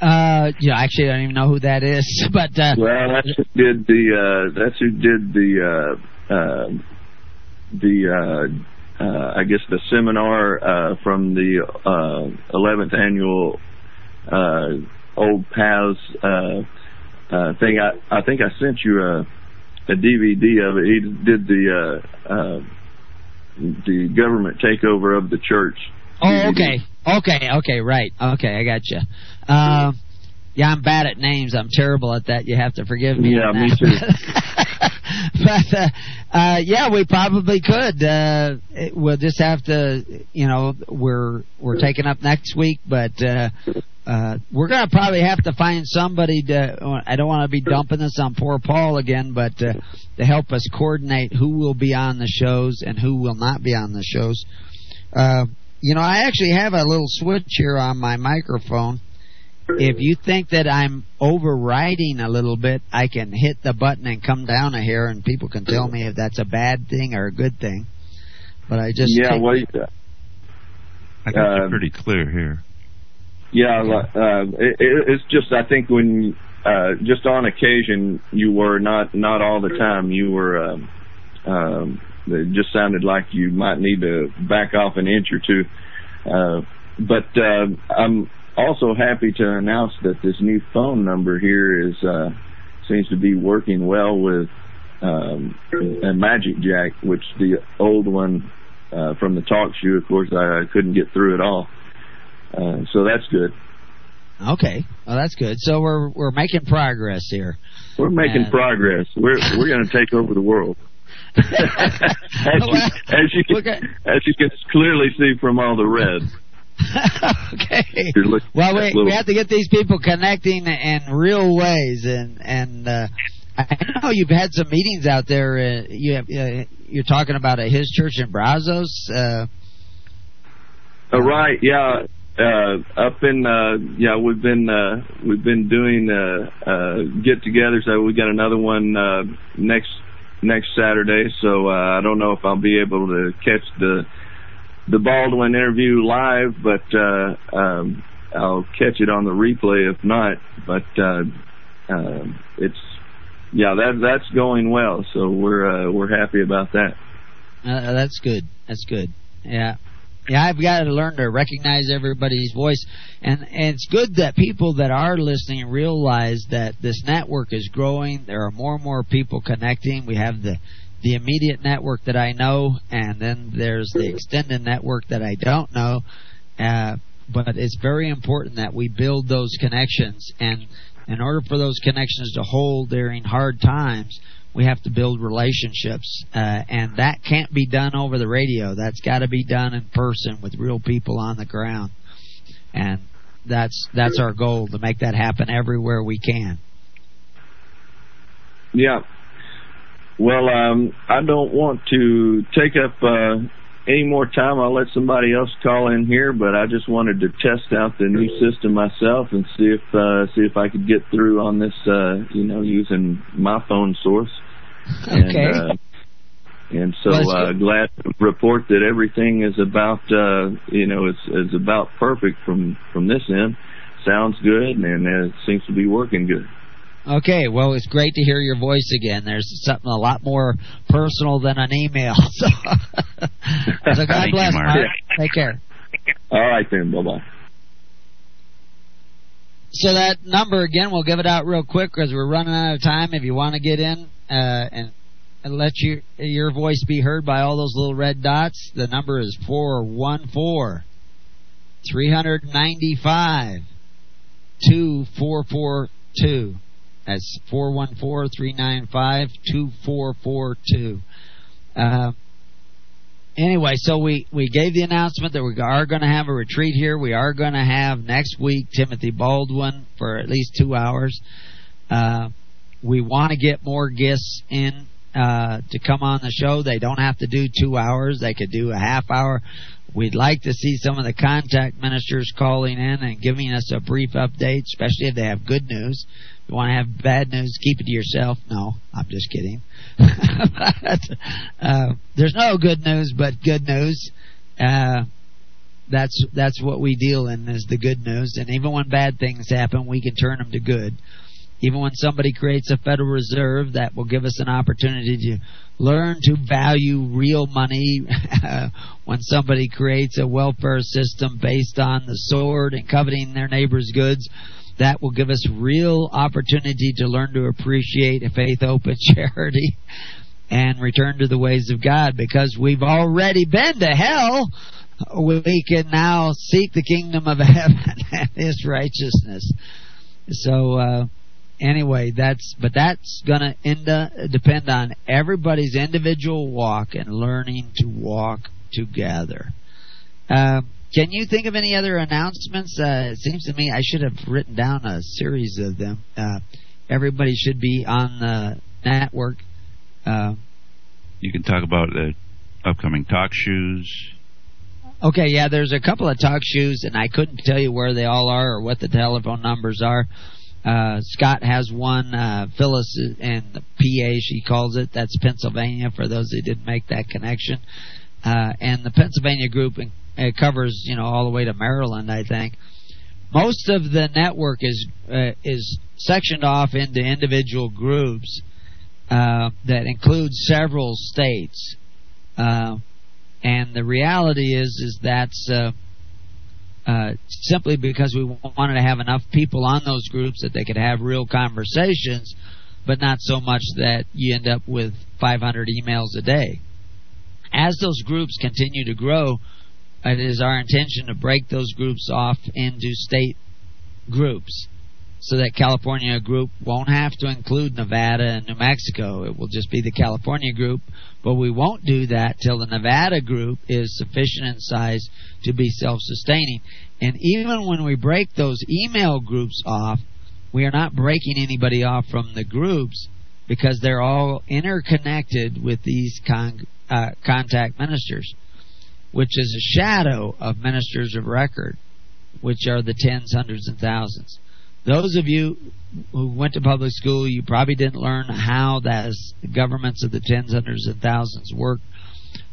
Uh, yeah, actually, I don't even know who that is, but uh, well, that's who did the uh, that's who did the uh, uh, the uh, uh, I guess the seminar uh, from the uh, 11th annual uh, Old Paths uh, uh, thing. I I think I sent you a a DVD of it. He did the uh, uh, the government takeover of the church. Oh, okay, okay, okay, right, okay, I got you. Uh, yeah, I'm bad at names. I'm terrible at that. You have to forgive me. Yeah, me that. but uh, uh, yeah, we probably could. Uh, it- we'll just have to, you know, we're we're taking up next week, but uh, uh, we're gonna probably have to find somebody to. I don't want to be dumping this on poor Paul again, but uh, to help us coordinate who will be on the shows and who will not be on the shows. Uh, you know, I actually have a little switch here on my microphone. If you think that I'm overriding a little bit, I can hit the button and come down a hair, and people can tell me if that's a bad thing or a good thing. But I just yeah, take- well, I got you Uh, pretty clear here. Yeah, uh, it, it- it's just I think when uh, just on occasion you were not not all the time you were. Um, um, it just sounded like you might need to back off an inch or two. Uh, but uh, I'm also happy to announce that this new phone number here is uh, seems to be working well with um, a magicJack, which the old one uh, from the talk show, of course, I, I couldn't get through at all. Uh, so that's good. Okay, well that's good. So we're we're making progress here. We're making And- progress. We're we're going to take over the world. as, you, as you can, as you can clearly see from all the red. okay. Well, we little- we have to get these people connecting in real ways, and and uh, I know you've had some meetings out there. Uh, you have, uh, you're talking about at his church in Brazos. Uh, Uh, right, yeah. Uh, up in uh, yeah, we've been uh, we've been doing uh, uh, get-togethers. So we got another one uh, next next Saturday. So uh, I don't know if I'll be able to catch the the Baldwin interview live, but uh, um, I'll catch it on the replay if not. But uh, um it's yeah, that that's going well. So we're uh, we're happy about that. uh, that's good. That's good. Yeah. Yeah, I've got to learn to recognize everybody's voice, and and it's good that people that are listening realize that this network is growing. There are more and more people connecting. We have the the immediate network that I know, and then there's the extended network that I don't know. Uh, but it's very important that we build those connections, and in order for those connections to hold during hard times, we have to build relationships, uh, and that can't be done over the radio. That's got to be done in person with real people on the ground, and that's that's our goal to make that happen everywhere we can. Yeah. Well, um, I don't want to take up uh, any more time. I'll let somebody else call in here, but I just wanted to test out the new system myself and see if uh, see if I could get through on this. Uh, you know, using my phone source. Okay. And, uh, and so Well, uh, glad to report that everything is about uh, you know is is about perfect from from this end. Sounds good, and it seems to be working good. Okay, well, it's great to hear your voice again. There's something a lot more personal than an email. So, so God Thank you, bless, Mark. Mark. Take care. All right then. Bye bye. So that number again, we'll give it out real quick because we're running out of time. If you want to get in uh, and and let your your voice be heard by all those little red dots, the number is four one four three hundred ninety five two four four two. That's four one four three nine five two four four two. Uh, anyway, so we, we gave the announcement that we are going to have a retreat here. We are going to have next week Timothy Baldwin for at least two hours. Uh, we want to get more guests in uh, to come on the show. They don't have to do two hours; they could do a half hour. We'd like to see some of the contact ministers calling in and giving us a brief update, especially if they have good news. You want to have bad news, keep it to yourself. No, I'm just kidding. but, uh, there's no good news, but good news. Uh, that's that's what we deal in is the good news. And even when bad things happen, we can turn them to good. Even when somebody creates a Federal Reserve, that will give us an opportunity to learn to value real money. when somebody creates a welfare system based on the sword and coveting their neighbor's goods, that will give us real opportunity to learn to appreciate a faith open charity and return to the ways of God because we've already been to hell. We can now seek the kingdom of heaven and his righteousness. So, uh, anyway, that's, but that's gonna end, uh, depend on everybody's individual walk and learning to walk together. Um, can you think of any other announcements? Uh, it seems to me I should have written down a series of them. Uh, everybody should be on the network. Uh, you can talk about the upcoming TalkShoes. Okay, yeah, there's a couple of TalkShoes, and I couldn't tell you where they all are or what the telephone numbers are. Uh, Scott has one. Uh, Phyllis the PA, she calls it. That's Pennsylvania. For those who didn't make that connection, uh, and the Pennsylvania group it covers you know all the way to Maryland, I think. Most of the network is uh, is sectioned off into individual groups uh, that include several states, uh, and the reality is is that's uh, uh, simply because we wanted to have enough people on those groups that they could have real conversations, but not so much that you end up with 500 emails a day. As those groups continue to grow, it is our intention to break those groups off into state groups so that California group won't have to include Nevada and New Mexico. It will just be the California group, but we won't do that till the Nevada group is sufficient in size to be self-sustaining. And even when we break those email groups off, we are not breaking anybody off from the groups because they're all interconnected with these con- uh, contact ministers which is a shadow of ministers of record, which are the tens, hundreds, and thousands. Those of you who went to public school, you probably didn't learn how the governments of the tens, hundreds, and thousands work,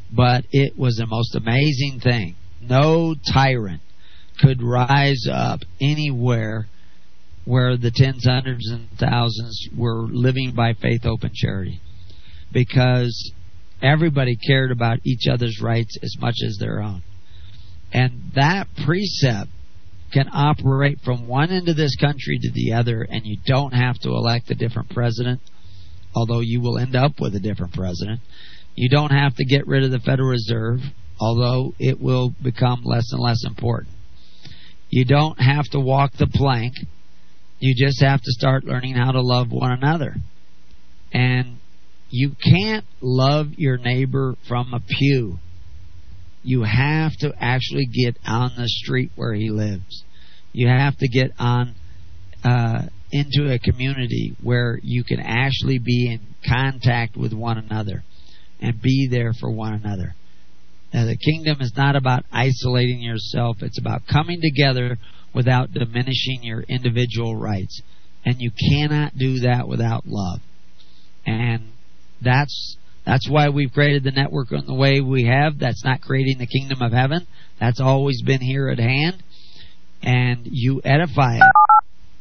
but it was the most amazing thing. No tyrant could rise up anywhere where the tens, hundreds, and thousands were living by faith, open charity. Because Everybody cared about each other's rights as much as their own. And that precept can operate from one end of this country to the other, and you don't have to elect a different president, although you will end up with a different president. You don't have to get rid of the Federal Reserve, although it will become less and less important. You don't have to walk the plank. You just have to start learning how to love one another. And you can't love your neighbor from a pew. You have to actually get on the street where he lives. You have to get on uh, into a community where you can actually be in contact with one another and be there for one another. Now, the kingdom is not about isolating yourself, it's about coming together without diminishing your individual rights. And you cannot do that without love. And that's that's why we've created the network in the way we have. That's not creating the kingdom of heaven. That's always been here at hand. And you edify it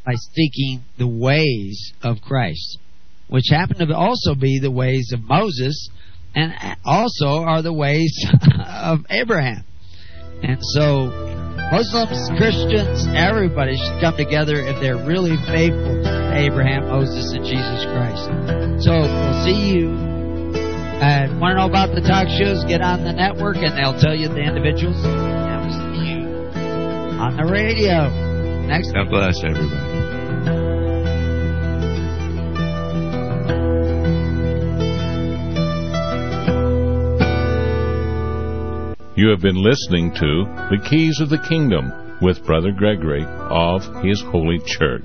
by seeking the ways of Christ, which happen to also be the ways of Moses and also are the ways of Abraham. And so Muslims, Christians, everybody should come together if they're really faithful Abraham, Moses, and Jesus Christ. So we'll see you. And want to know about the talk shows? Get on the network, and they'll tell you the individuals. And we'll you on the radio next. God bless everybody. You have been listening to The Keys of the Kingdom with Brother Gregory of His Holy Church.